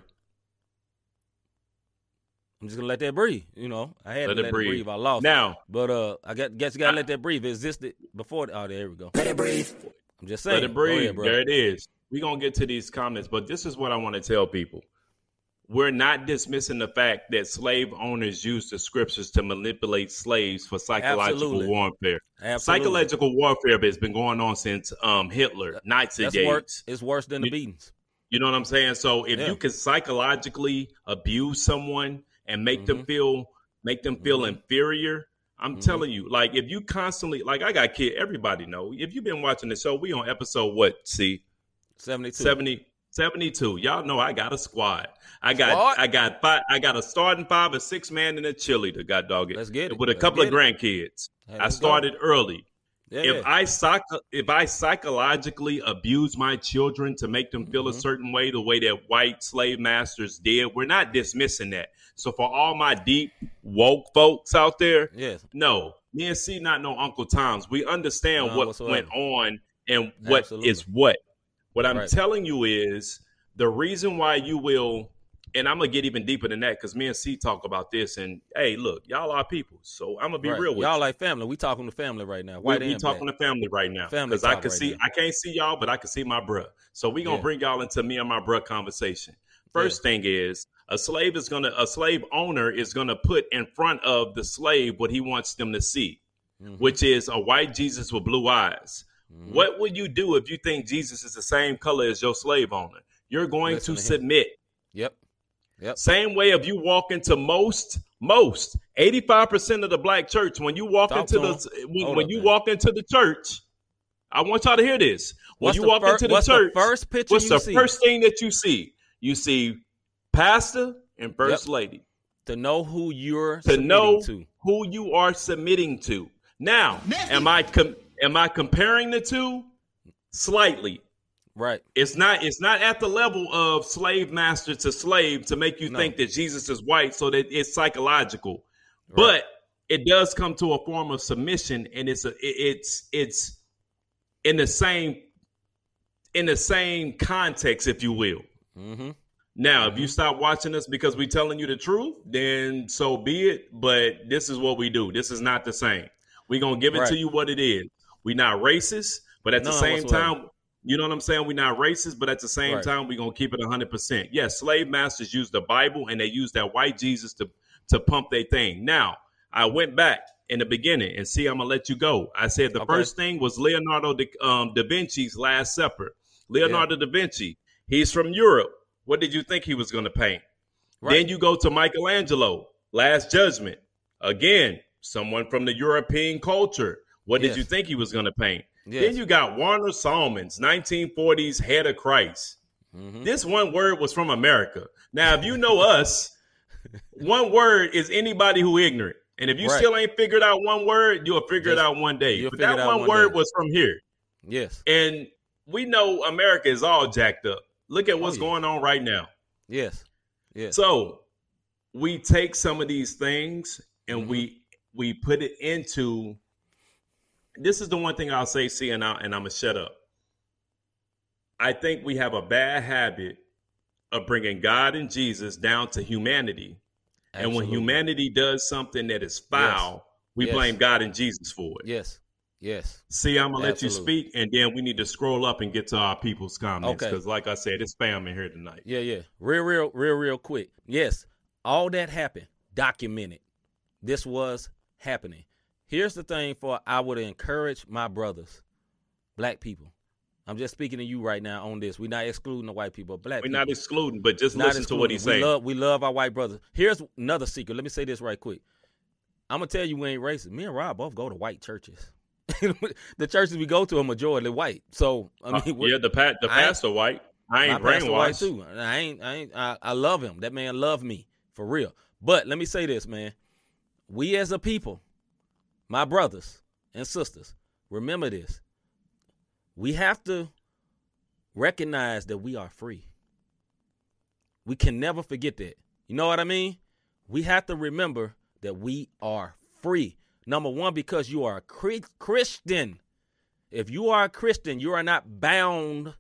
Speaker 3: I'm just gonna let that breathe. You know, I had
Speaker 2: Let
Speaker 3: to
Speaker 2: it
Speaker 3: let
Speaker 2: breathe.
Speaker 3: it breathe. I lost it.
Speaker 2: Now,
Speaker 3: but uh, I got guess you gotta let that breathe. It existed before. Oh, there we go. Let it breathe. I'm just saying.
Speaker 2: let it breathe.
Speaker 3: ahead,
Speaker 2: there it is. We're going to get to these comments, but this is what I want to tell people. We're not dismissing the fact that slave owners used the scriptures to manipulate slaves for psychological
Speaker 3: Absolutely.
Speaker 2: warfare.
Speaker 3: Absolutely.
Speaker 2: Psychological warfare has been going on since um, Hitler, Nazi
Speaker 3: That's
Speaker 2: days.
Speaker 3: worse. It's worse than the beatings.
Speaker 2: You know what I'm saying? So if
Speaker 3: Yeah.
Speaker 2: you can psychologically abuse someone and make them
Speaker 3: Mhm.
Speaker 2: feel make them feel
Speaker 3: Mhm.
Speaker 2: inferior, I'm
Speaker 3: Mm-hmm.
Speaker 2: telling you, like if you constantly like I got kid, everybody know. If you've been watching the show, we on episode what? See,
Speaker 3: 72.
Speaker 2: 70, 72. Y'all know I got a squad. I got
Speaker 3: Squad?
Speaker 2: I got five I got a starting five, a six man, and a cheerleader. God dog it.
Speaker 3: Let's get it.
Speaker 2: With a
Speaker 3: Let's
Speaker 2: couple of
Speaker 3: it.
Speaker 2: grandkids.
Speaker 3: Hey,
Speaker 2: I
Speaker 3: let's go.
Speaker 2: started early.
Speaker 3: Yeah,
Speaker 2: If. I psych if I psychologically abuse my children to make them feel a
Speaker 3: Mhm.
Speaker 2: certain way, the way that white slave masters did, we're not dismissing that. So for all my deep woke folks out there,
Speaker 3: yes.
Speaker 2: no, me and C not no Uncle Toms. We understand
Speaker 3: None
Speaker 2: what
Speaker 3: whatsoever.
Speaker 2: went on and what is
Speaker 3: Absolutely.
Speaker 2: what. What I'm
Speaker 3: Right.
Speaker 2: telling you is the reason why you will, and I'm gonna get even deeper than that because me and C talk about this. And hey, look, y'all are people, so I'm gonna be
Speaker 3: Right.
Speaker 2: real with
Speaker 3: y'all
Speaker 2: you.
Speaker 3: like family. We talking to family right now.
Speaker 2: We,
Speaker 3: White
Speaker 2: we
Speaker 3: and
Speaker 2: talking
Speaker 3: black.
Speaker 2: to family right now because I can
Speaker 3: right
Speaker 2: see
Speaker 3: now.
Speaker 2: I can't see y'all, but I can see my bruh. So we gonna
Speaker 3: Yeah.
Speaker 2: bring y'all into me and my bruh conversation. First thing is a slave is gonna a slave owner is gonna put in front of the slave what he wants them to see,
Speaker 3: Mhm.
Speaker 2: which is a white Jesus with blue eyes.
Speaker 3: Mhm.
Speaker 2: What would you do if you think Jesus is the same color as your slave owner? You're going
Speaker 3: Listen
Speaker 2: to
Speaker 3: to
Speaker 2: submit.
Speaker 3: Yep. Yep.
Speaker 2: Same way if you walk into most, most, 85% of the black church, when you walk
Speaker 3: Talk
Speaker 2: into the when, when
Speaker 3: up,
Speaker 2: you
Speaker 3: man.
Speaker 2: walk into the church, I want y'all to hear this. When
Speaker 3: What's
Speaker 2: you walk
Speaker 3: fir-
Speaker 2: into the
Speaker 3: what's
Speaker 2: church,
Speaker 3: the first picture
Speaker 2: what's the
Speaker 3: see
Speaker 2: first thing that you see? You see pastor and first
Speaker 3: Yep.
Speaker 2: lady.
Speaker 3: to know who you're
Speaker 2: To
Speaker 3: submitting
Speaker 2: know
Speaker 3: to?
Speaker 2: who you are submitting to. Now, am I com- am I comparing the two? Slightly.
Speaker 3: Right.
Speaker 2: It's not it's not at the level of slave master to slave to make you
Speaker 3: No.
Speaker 2: think that Jesus is white so that it's psychological.
Speaker 3: Right.
Speaker 2: But it does come to a form of submission and it's a it's it's in the same in the same context if you will.
Speaker 3: Mm-hmm.
Speaker 2: Now, if you stop watching us because we're telling you the truth, then so be it. But this is what we do. This is not the same. We're gonna give it
Speaker 3: Right.
Speaker 2: to you what it is. We're not racist, but at the same
Speaker 3: whatsoever.
Speaker 2: time, you know what I'm saying? We're not racist, but at the same
Speaker 3: Right.
Speaker 2: time, we're gonna keep it hundred percent. Yes, slave masters use the Bible and they use that white Jesus to to pump their thing. Now, I went back in the beginning and see, I'm gonna let you go. I said the
Speaker 3: Okay.
Speaker 2: first thing was Leonardo da, um, da Vinci's Last Supper. Leonardo da Vinci, he's from Europe. What did you think he was going to paint?
Speaker 3: Right.
Speaker 2: Then you go to Michelangelo, Last Judgment. Again, someone from the European culture. What did you think he was going to paint?
Speaker 3: Yes.
Speaker 2: Then you got Warner Sallman's, 1940s Head of Christ.
Speaker 3: Mhm.
Speaker 2: This one word was from America. Now, if you know us, one word is anybody who ignorant. And if you
Speaker 3: Right.
Speaker 2: still ain't figured out one word, you'll figure it out one day.
Speaker 3: you'll
Speaker 2: But that one
Speaker 3: one
Speaker 2: word
Speaker 3: day.
Speaker 2: was from here.
Speaker 3: Yes.
Speaker 2: And we know America is all jacked up. Look at what's
Speaker 3: yeah.
Speaker 2: going on right now.
Speaker 3: Yes. Yes.
Speaker 2: So we take some of these things and
Speaker 3: Mhm.
Speaker 2: we we put it into this is the one thing I'll say, see, and, I, and I'm gonna shut up. I think we have a bad habit of bringing God and Jesus down to humanity, and when humanity does something that is foul, we
Speaker 3: Yes.
Speaker 2: blame God and Jesus for it.
Speaker 3: Yes. Yes.
Speaker 2: See, I'm gonna let you speak, and then we need to scroll up and get to our people's comments
Speaker 3: Okay.
Speaker 2: because, like I said, it's spam in here tonight.
Speaker 3: Yeah, yeah. Real, real, real, real quick. Yes, all that happened. Documented. This was happening. Here's the thing for I would encourage my brothers, black people. I'm just speaking to you right now on this. We're not excluding the white people, black
Speaker 2: We're
Speaker 3: people.
Speaker 2: not excluding, but just
Speaker 3: Not
Speaker 2: listen to what he's
Speaker 3: we
Speaker 2: saying.
Speaker 3: Love, we love our white brothers. Here's another secret. Let me say this right quick. I'm gonna tell you we ain't racist. Me and Rob both go to white churches. the churches we go to are majority white. So I
Speaker 2: Uh,
Speaker 3: mean, what-
Speaker 2: yeah, the pat the pastor white. I ain't brainwashed.
Speaker 3: too. I ain't. I ain't. I, I love him. That man love me for real. But let me say this, man. We as a people, my brothers and sisters, remember this. We have to recognize that we are free. We can never forget that. You know what I mean? We have to remember that we are free. Number one, because you are a Christian. If you are a Christian, you are not bound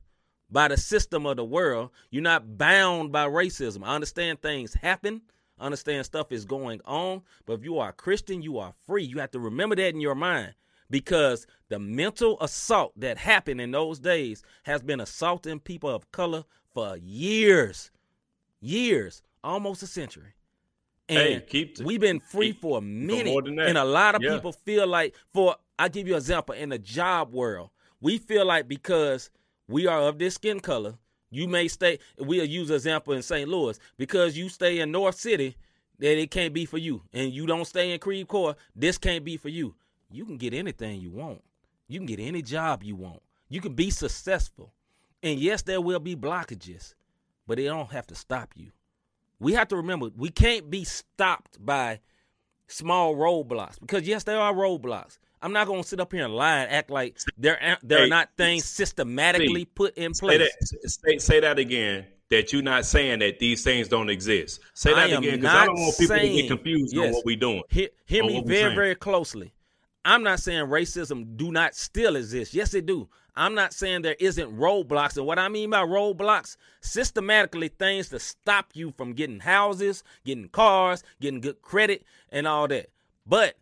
Speaker 3: by the system of the world. You're not bound by racism. I understand things happen. I understand stuff is going on. But if you are a Christian, you are free. You have to remember that in your mind because the mental assault that happened in those days has been assaulting people of color for years, years, almost a century. And
Speaker 2: Hey, keep
Speaker 3: we've been free
Speaker 2: keep-
Speaker 3: for a minute.
Speaker 2: more than that.
Speaker 3: And a lot of
Speaker 2: Yeah.
Speaker 3: people feel like, for I give you an example, in the job world, we feel like because we are of this skin color, you may stay. We'll use an example in St. Louis because you stay in North City. that it can't be for you, and you don't stay in Creve Coeur, this can't be for you. You can get anything you want. You can get any job you want. You can be successful. And yes, there will be blockages, but it don't have to stop you. We have to remember we can't be stopped by small roadblocks because yes, there are roadblocks. I'm not gonna sit up here and lie and act like there there
Speaker 2: Hey,
Speaker 3: are not things systematically
Speaker 2: see,
Speaker 3: put in
Speaker 2: Say
Speaker 3: place.
Speaker 2: that, say, say that again. That you're not saying that these things don't exist. Say that again because I don't want people to get confused on what we're doing.
Speaker 3: Hear, hear me very,
Speaker 2: saying.
Speaker 3: very closely. I'm not saying racism do not still exist. Yes, it do. I'm not saying there isn't roadblocks. And what I mean by roadblocks, systematically things to stop you from getting houses, getting cars, getting good credit, and all that. But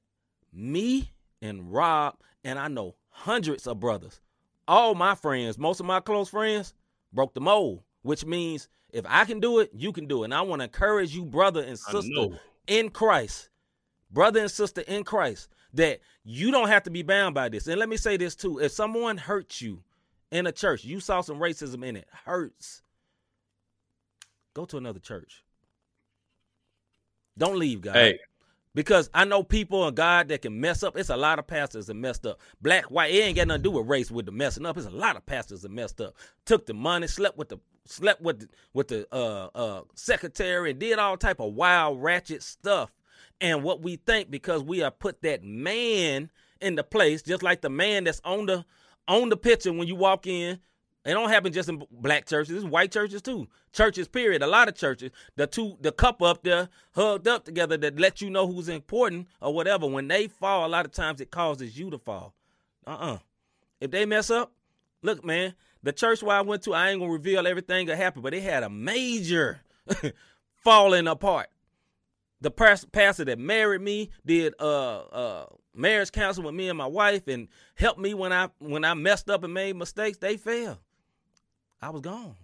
Speaker 3: me and Rob, and I know hundreds of brothers, all my friends, most of my close friends, broke the mold, which means if I can do it, you can do it. And I want to encourage you, brother and sister in Christ, brother and sister in Christ, that you don't have to be bound by this. And let me say this too: if someone hurts you in a church, you saw some racism in it, hurts. Go to another church. Don't leave, God.
Speaker 2: Hey,
Speaker 3: Because I know people and God that can mess up. It's a lot of pastors that messed up. Black, white, it ain't got nothing to do with race with the messing up. It's a lot of pastors that messed up. Took the money, slept with the slept with the, with the uh, uh, secretary, and did all type of wild ratchet stuff. And what we think because we have put that man in the place, just like the man that's on the on the picture when you walk in. It don't happen just in black churches. White churches too. Churches, period. A lot of churches, the two, the couple up there hugged up together that let you know who's important or whatever. When they fall, a lot of times it causes you to fall. Uh-uh. If they mess up, look, man, the church where I went to, I ain't gonna reveal everything that happened, but it had a major falling apart. The pastor that married me did uh uh marriage counseling with me and my wife and helped me when I when I messed up and made mistakes. They failed. I was gone.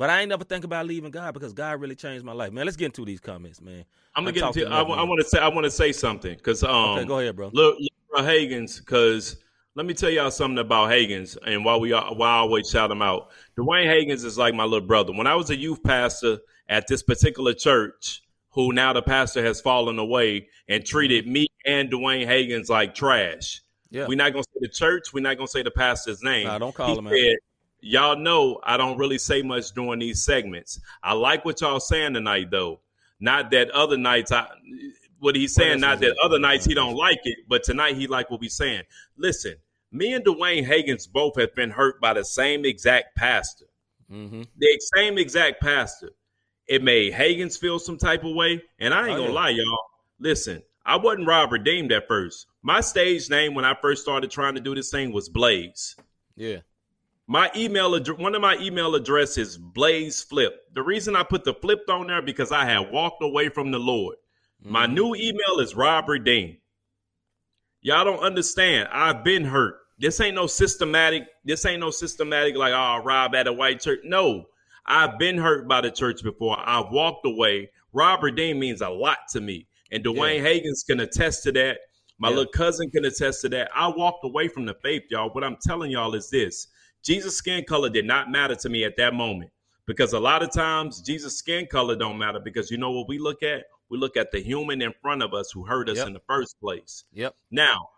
Speaker 3: But I ain't never think about leaving God because God really changed my life. Man, let's get into these comments, man.
Speaker 2: I'm gonna get into. I, want to say. I want to say something because um.
Speaker 3: Okay, go ahead, bro.
Speaker 2: Look, look Hagens, because let me tell y'all something about Hagens, and why we are, why I always shout him out. Dwayne Hagens is like my little brother. When I was a youth pastor at this particular church, who now the pastor has fallen away and treated me and Dwayne Hagens like trash.
Speaker 3: Yeah.
Speaker 2: We're not gonna say the church. We're not gonna say the pastor's name.
Speaker 3: Nah, don't call
Speaker 2: He
Speaker 3: him out.
Speaker 2: said, Y'all know I don't really say much during these segments. I like what y'all saying tonight, though. Not that other nights I what he's saying, not that other nights he don't like it, but tonight he like what we saying. Listen, me and Dwayne Hagens both have been hurt by the same exact pastor.
Speaker 3: Mm-hmm.
Speaker 2: The same exact pastor. It made Hagens feel some type of way. And I ain't
Speaker 3: Oh,
Speaker 2: gonna lie, y'all. Listen, I wasn't Rob redeemed at first. My stage name when I first started trying to do this thing was Blaze.
Speaker 3: Yeah.
Speaker 2: My email address, one of my email addresses, Blaze Flip. The reason I put the flipped on there because I had walked away from the Lord. My
Speaker 3: Mhm.
Speaker 2: new email is Rob Redeem. Y'all don't understand. I've been hurt. This ain't no systematic. This ain't no systematic like oh Rob at a white church. No, I've been hurt by the church before. I've walked away. Robert Redeem means a lot to me, and Dwayne Hagens can attest to that. My
Speaker 3: Yeah.
Speaker 2: little cousin can attest to that. I walked away from the faith, y'all. What I'm telling y'all is this: Jesus' skin color did not matter to me at that moment because a lot of times Jesus' skin color don't matter because you know what we look at? We look at the human in front of us who hurt us
Speaker 3: Yep.
Speaker 2: in the first place.
Speaker 3: Yep.
Speaker 2: Now,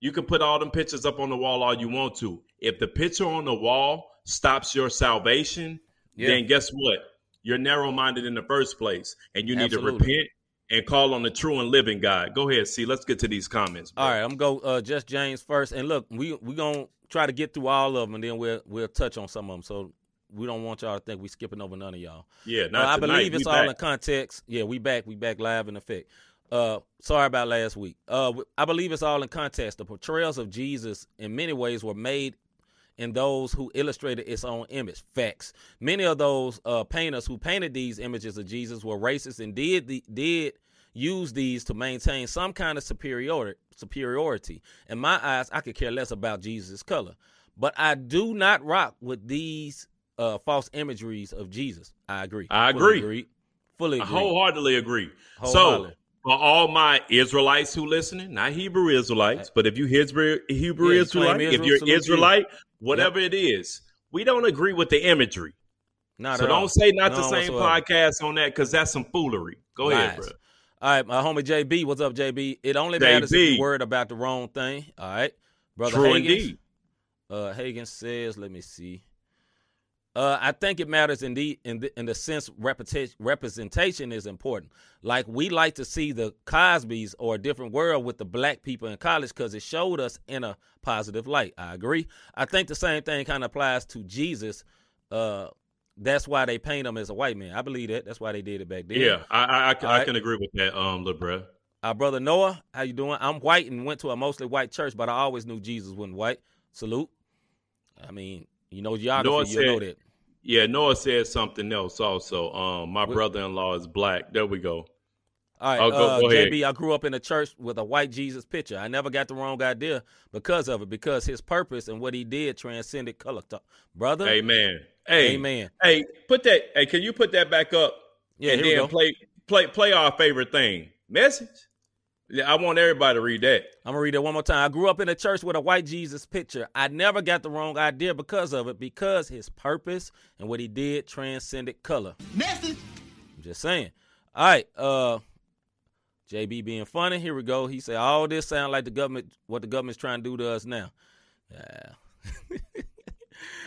Speaker 2: you can put all them pictures up on the wall all you want to. If the picture on the wall stops your salvation,
Speaker 3: Yeah.
Speaker 2: then guess what? You're narrow minded in the first place, and you need to repent and call on the true and living God. Go ahead, see. Let's get to these comments. bro.
Speaker 3: All right, I'm gonna go uh, just James first, and look, we we gonna try to get through all of them, and then we'll we'll touch on some of them. So we don't want y'all to think we skipping over none of y'all.
Speaker 2: Yeah,
Speaker 3: Uh, I believe
Speaker 2: We
Speaker 3: it's all
Speaker 2: back.
Speaker 3: in context. Yeah, we back. We back live in effect. Uh, sorry about last week. Uh, I believe it's all in context. The portrayals of Jesus, in many ways, were made in those who illustrated its own image. Facts. Many of those uh, painters who painted these images of Jesus were racist and did the, did use these to maintain some kind of superiority. Superiority. In my eyes, I could care less about Jesus' color, but I do not rock with these uh, false imageries of Jesus. I agree.
Speaker 2: I agree.
Speaker 3: Fully
Speaker 2: agree.
Speaker 3: Fully
Speaker 2: I
Speaker 3: agree.
Speaker 2: wholeheartedly agree. So, for all my Israelites who listening, not Hebrew Israelites, but if you Hebrew, Hebrew
Speaker 3: Yeah,
Speaker 2: Israelite, if you're. Israelite, whatever it is, we don't agree with the imagery.
Speaker 3: Not
Speaker 2: so don't say not the same
Speaker 3: whatsoever.
Speaker 2: podcast on that because that's some foolery. Go ahead,
Speaker 3: Lies.
Speaker 2: bro.
Speaker 3: All right, my homie JB. What's up, JB? It only matters if you're worried about the wrong thing. All right, brother.
Speaker 2: True indeed.
Speaker 3: Uh, Hagen says, let me see. Uh, I think it matters in the in the, in the sense representation is important. Like we like to see the Cosbys or a different world with the black people in college because it showed us in a positive light. I agree. I think the same thing kind of applies to Jesus. Uh, that's why they paint him as a white man. I believe that. That's why they did it back then.
Speaker 2: Yeah, I I, I, can, I
Speaker 3: right.
Speaker 2: can agree with that, um, little bro.
Speaker 3: Our brother Noah, how you doing? I'm white and went to a mostly white church, but I always knew Jesus wasn't white. Salute. I mean, you know geography,
Speaker 2: Noah
Speaker 3: you know that.
Speaker 2: Yeah, Noah said something else also. Um, my brother-in-law is black. There we go.
Speaker 3: All right,
Speaker 2: go-
Speaker 3: uh,
Speaker 2: go.
Speaker 3: JB, I grew up in a church with a white Jesus picture. I never got the wrong idea because of it, because his purpose and what he did transcended color. Brother,
Speaker 2: Amen. Hey,
Speaker 3: amen.
Speaker 2: Hey, put that. Hey, can you put that back up?
Speaker 3: Yeah,
Speaker 2: and
Speaker 3: here we
Speaker 2: then
Speaker 3: go.
Speaker 2: play play play our favorite thing. Message. Yeah, I want everybody to read that.
Speaker 3: I'm gonna read it one more time. I grew up in a church with a white Jesus picture. I never got the wrong idea because of it, because his purpose and what he did transcended color.
Speaker 4: Message.
Speaker 3: I'm just saying. All right, uh JB being funny. Here we go. He said, "All this sound like the government, what the government's trying to do to us now." Yeah,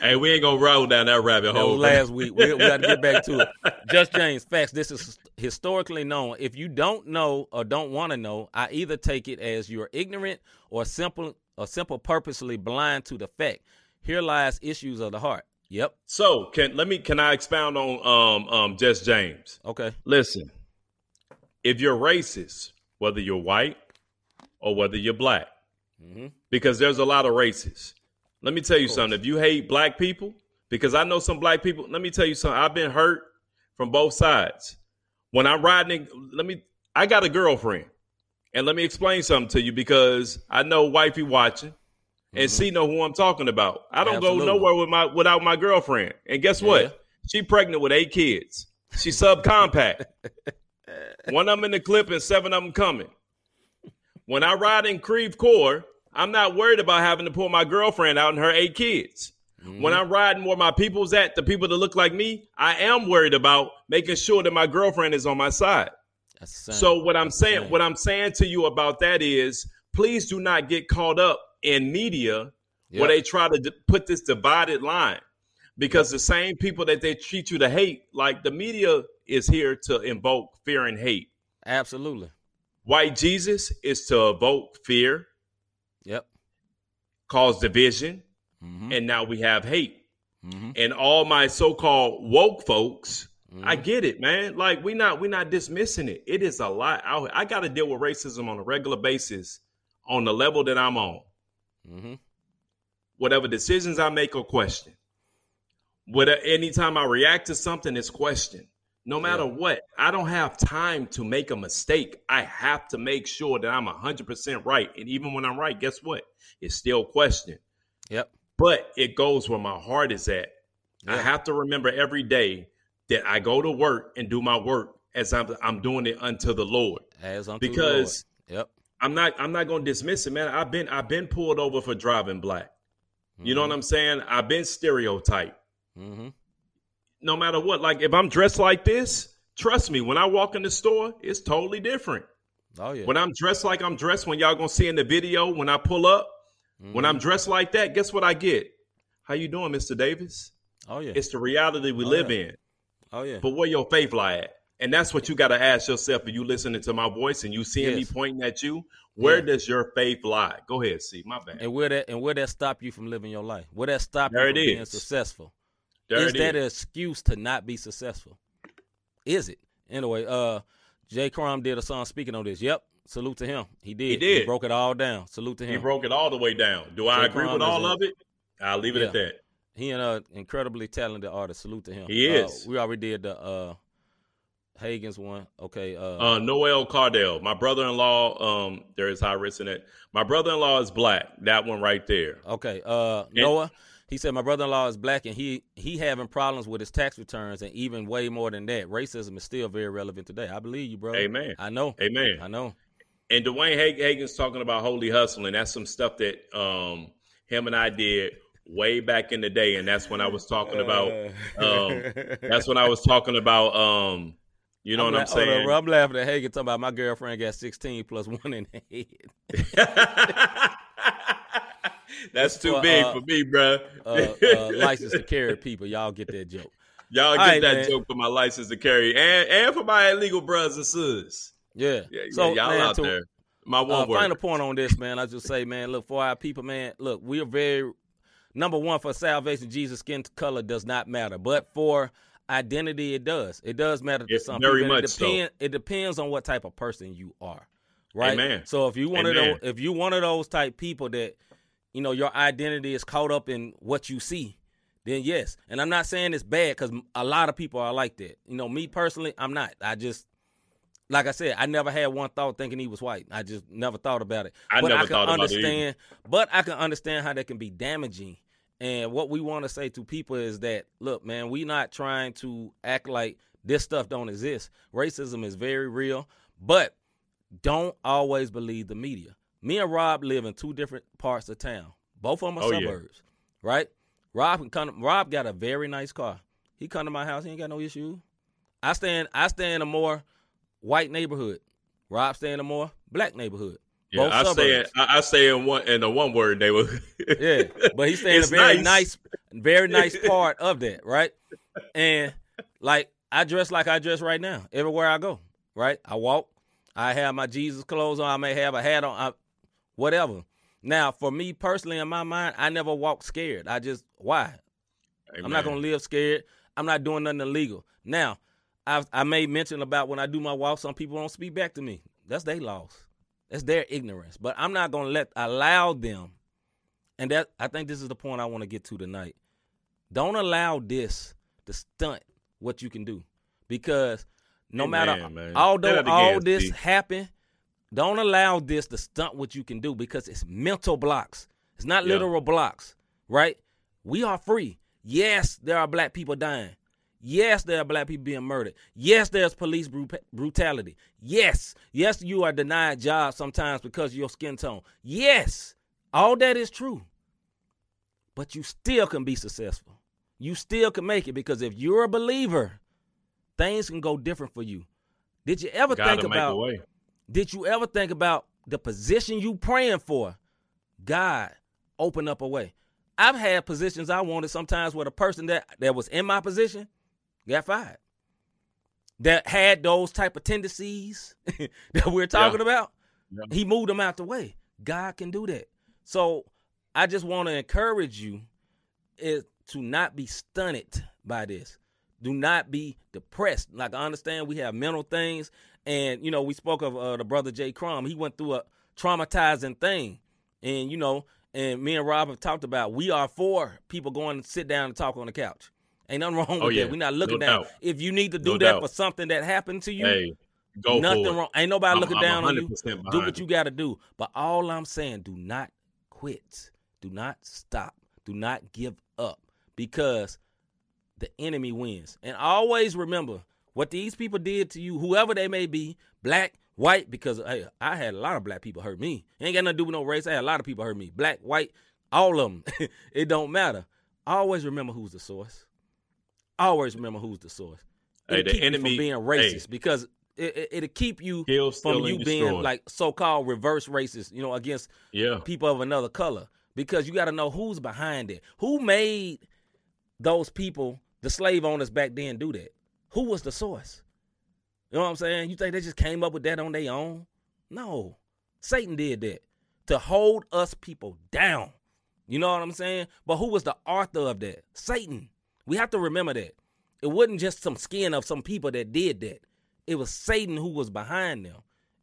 Speaker 2: Hey, we ain't gonna roll down that rabbit
Speaker 3: that
Speaker 2: hole.
Speaker 3: was last week. We, we got to get back to it. Just James, facts. This is historically known. If you don't know or don't want to know, I either take it as you're ignorant or simple, or simple, purposely blind to the fact. Here lies issues of the heart. Yep.
Speaker 2: So can let me can I expound on um um just James?
Speaker 3: Okay.
Speaker 2: Listen, if you're racist, whether you're white or whether you're black,
Speaker 3: hmm
Speaker 2: because there's a lot of races. Let me tell you something. If you hate black people, because I know some black people, let me tell you something. I've been hurt from both sides. When I'm riding, let me. I got a girlfriend, and let me explain something to you because I know wifey watching, and mm-hmm. she know who I'm talking about. I don't
Speaker 3: Absolutely.
Speaker 2: go nowhere with my without my girlfriend. And guess
Speaker 3: Yeah.
Speaker 2: what? She pregnant with eight kids. She subcompact. One of them in the clip and seven of them coming. When I ride in Creve Coeur, I'm not worried about having to pull my girlfriend out and her eight kids. Mm-hmm. When I'm riding where my people's at, the people that look like me, I am worried about making sure that my girlfriend is on my side.
Speaker 3: That's the same.
Speaker 2: So what I'm
Speaker 3: That's
Speaker 2: saying,
Speaker 3: same.
Speaker 2: what I'm saying to you about that is, please do not get caught up in media
Speaker 3: Yep.
Speaker 2: where they try to d- put this divided line, because the same people that they treat you to hate, like the media is here to invoke fear and hate.
Speaker 3: Absolutely.
Speaker 2: White Jesus is to evoke fear,
Speaker 3: Yep.
Speaker 2: cause division,
Speaker 3: hmm
Speaker 2: and now we have hate.
Speaker 3: hmm
Speaker 2: And all my so-called woke folks, I
Speaker 3: Mhm.
Speaker 2: get it, man. Like we not we not dismissing it. It is a lot out here. I got to deal with racism on a regular basis on the level that I'm on.
Speaker 3: hmm
Speaker 2: Whatever decisions I make or question. Whatever anytime I react to something, it's questioned. No matter
Speaker 3: Yeah.
Speaker 2: what, I don't have time to make a mistake. I have to make sure that I'm 100% right. And even when I'm right, guess what? It's still questioned.
Speaker 3: Yep.
Speaker 2: But it goes where my heart is at. I have to remember every day that I go to work and do my work as I'm, I'm doing it unto the Lord.
Speaker 3: As unto the
Speaker 2: Because
Speaker 3: Lord. Yep.
Speaker 2: I'm not I'm not going to dismiss it, man. I've been I've been pulled over for driving black. You know what I'm saying? I've been stereotyped.
Speaker 3: Mm-hmm.
Speaker 2: No matter what, like if I'm dressed like this, trust me, when I walk in the store, it's totally different.
Speaker 3: Oh yeah.
Speaker 2: When I'm dressed like I'm dressed, when y'all gonna see in the video, when I pull up, when mm-hmm.
Speaker 3: I'm
Speaker 2: dressed like that, guess what I get? How you doing, Mr. Davis?
Speaker 3: Oh yeah.
Speaker 2: It's the reality we
Speaker 3: Oh,
Speaker 2: live
Speaker 3: yeah.
Speaker 2: in.
Speaker 3: oh yeah.
Speaker 2: But where your faith lie at? And that's what you got to ask yourself if you listening to my voice and you seeing me pointing at you. Where
Speaker 3: Yeah.
Speaker 2: does your faith lie? Go ahead, see my bad.
Speaker 3: And where that and where that stop you from living your life? Where that stop
Speaker 2: There
Speaker 3: you
Speaker 2: it
Speaker 3: from being successful?
Speaker 2: There
Speaker 3: is that
Speaker 2: is.
Speaker 3: an excuse to not be successful? Is it? Anyway, uh Jay Crum did a song speaking on this. Yep. Salute to him. He did.
Speaker 2: He did.
Speaker 3: He broke it all down. Salute to him.
Speaker 2: He broke it all the way down. Do I agree
Speaker 3: Crumb
Speaker 2: with all
Speaker 3: a-
Speaker 2: of it? I'll leave it at that.
Speaker 3: He and an incredibly talented artist. Salute to him.
Speaker 2: He
Speaker 3: Uh,
Speaker 2: is.
Speaker 3: we already did the uh Hagen's one. Okay. Uh,
Speaker 2: Uh, Noel Cardell, my brother-in-law. Um, there is high risk in it. My brother-in-law is black. That one right there.
Speaker 3: Okay, uh, Noah. He said my brother-in-law is black and he he having problems with his tax returns and even way more than that. Racism is still very relevant today. I believe you, bro.
Speaker 2: Amen.
Speaker 3: I know.
Speaker 2: Amen.
Speaker 3: I know.
Speaker 2: And Dwayne Hag- Hagen's talking about holy hustling. That's some stuff that um him and I did way back in the day, and that's when I was talking about. Um, that's when I was talking about um You know
Speaker 3: I'm
Speaker 2: what I'm
Speaker 3: la- hold on,
Speaker 2: saying?
Speaker 3: bro. I'm laughing at Hagen talking about my girlfriend got 16 plus one in the head.
Speaker 2: That's too
Speaker 3: For,
Speaker 2: big
Speaker 3: uh,
Speaker 2: for me, bro.
Speaker 3: Uh, uh, license to carry people. Y'all get that joke.
Speaker 2: Y'all get
Speaker 3: right,
Speaker 2: that
Speaker 3: man.
Speaker 2: joke for my license to carry and and for my illegal brothers and sisters.
Speaker 3: Yeah.
Speaker 2: Yeah,
Speaker 3: so,
Speaker 2: y'all
Speaker 3: man,
Speaker 2: out
Speaker 3: to-
Speaker 2: there. My
Speaker 3: Uh,
Speaker 2: one word.
Speaker 3: final point on this, man. I just say, man, look for our people, man. Look, we are very number one for salvation. Jesus' skin color does not matter, but for identity, it does. It does matter to
Speaker 2: Yeah,
Speaker 3: some
Speaker 2: very
Speaker 3: people.
Speaker 2: much
Speaker 3: it
Speaker 2: so.
Speaker 3: It depends on what type of person you are, right?
Speaker 2: Amen.
Speaker 3: So if you one of
Speaker 2: Amen.
Speaker 3: those, if you one of those type people that, you know, your identity is caught up in what you see, then yes. And I'm not saying it's bad because a lot of people are like that. You know, me personally, I'm not. I just like I said, I never had one thought thinking he was white. I just never thought about it.
Speaker 2: I
Speaker 3: but
Speaker 2: never
Speaker 3: I can
Speaker 2: thought about it
Speaker 3: understand. But I can understand how that can be damaging. And what we want to say to people is that, look, man, we not trying to act like this stuff don't exist. Racism is very real, but don't always believe the media. Me and Rob live in two different parts of town. Both of them are
Speaker 2: Oh, yeah.
Speaker 3: suburbs, right? Rob can come. Rob got a very nice car. He come to my house. He ain't got no issue. I stay in. I stay in a more white neighborhood. Rob stay in a more black neighborhood.
Speaker 2: yeah,
Speaker 3: both
Speaker 2: I say
Speaker 3: suburbs.
Speaker 2: I, I say in one in the one word they were.
Speaker 3: Yeah, but he stay in a very
Speaker 2: nice.
Speaker 3: nice. very nice part of that, right? And like I dress like I dress right now everywhere I go, right? I walk, I have my Jesus clothes on, I may have a hat on, whatever. Now, for me personally, in my mind, I never walk scared. I just why? I'm not gonna live scared. I'm not doing nothing illegal. Now, I I made mention about when I do my walk, some people don't speak back to me. That's their loss. That's their ignorance. But I'm not gonna let allow them. And that I think this is the point I want to get to tonight. Don't allow this to stunt what you can do, because no
Speaker 2: Amen,
Speaker 3: matter
Speaker 2: man.
Speaker 3: although all this
Speaker 2: Steve.
Speaker 3: Don't allow this to stunt what you can do because it's mental blocks. It's not
Speaker 2: Yeah.
Speaker 3: literal blocks, right? We are free. Yes, there are black people dying. Yes, there are black people being murdered. Yes, there's police bru- brutality. Yes, yes, you are denied jobs sometimes because of your skin tone. Yes, all that is true. But you still can be successful. You still can make it because if you're a believer, things can go different for you. Did you ever
Speaker 2: Gotta
Speaker 3: think about. Did you ever think about the position you praying for? God, open up a way. I've had positions I wanted sometimes where the person that, that was in my position got fired. That had those type of tendencies that we're talking about.
Speaker 2: Yeah.
Speaker 3: He moved them out the way. God can do that. So I just want to encourage you is to not be stunted by this. Do not be depressed. Like I understand we have mental things, and you know we spoke of uh, the brother Jay Crum. He went through a traumatizing thing, and you know, and me and Rob have talked about we are for people going to sit down and talk on the couch. Ain't nothing wrong with
Speaker 2: Oh, yeah.
Speaker 3: that. We're not looking
Speaker 2: No
Speaker 3: down.
Speaker 2: doubt.
Speaker 3: If you need to do
Speaker 2: No
Speaker 3: that
Speaker 2: doubt.
Speaker 3: for something that happened to you,
Speaker 2: Hey, go
Speaker 3: nothing
Speaker 2: for it.
Speaker 3: wrong. Ain't nobody
Speaker 2: I'm-
Speaker 3: looking
Speaker 2: I'm
Speaker 3: down on you. Do what you got to do. But all I'm saying, do not quit. Do not stop. Do not give up because the enemy wins. And always remember what these people did to you, whoever they may be, black, white, because hey, I had a lot of black people hurt me. Ain't got nothing to do with no race. I had a lot of people hurt me. Black, white, all of them. it don't matter. Always remember who's the source. Always remember who's the source. It'll
Speaker 2: the
Speaker 3: keep you from being
Speaker 2: hey.
Speaker 3: racist because it, it, it'll keep you
Speaker 2: Kill,
Speaker 3: from you being
Speaker 2: destroy.
Speaker 3: like so-called reverse racist, you know, against
Speaker 2: yeah,
Speaker 3: people of another color. Because you got to know who's behind it. Who made those people, the slave owners back then, do that? Who was the source? You know what I'm saying? You think they just came up with that on their own? No, Satan did that to hold us people down. You know what I'm saying? But who was the author of that? Satan. We have to remember that. It wasn't just some skin of some people that did that. It was Satan who was behind them.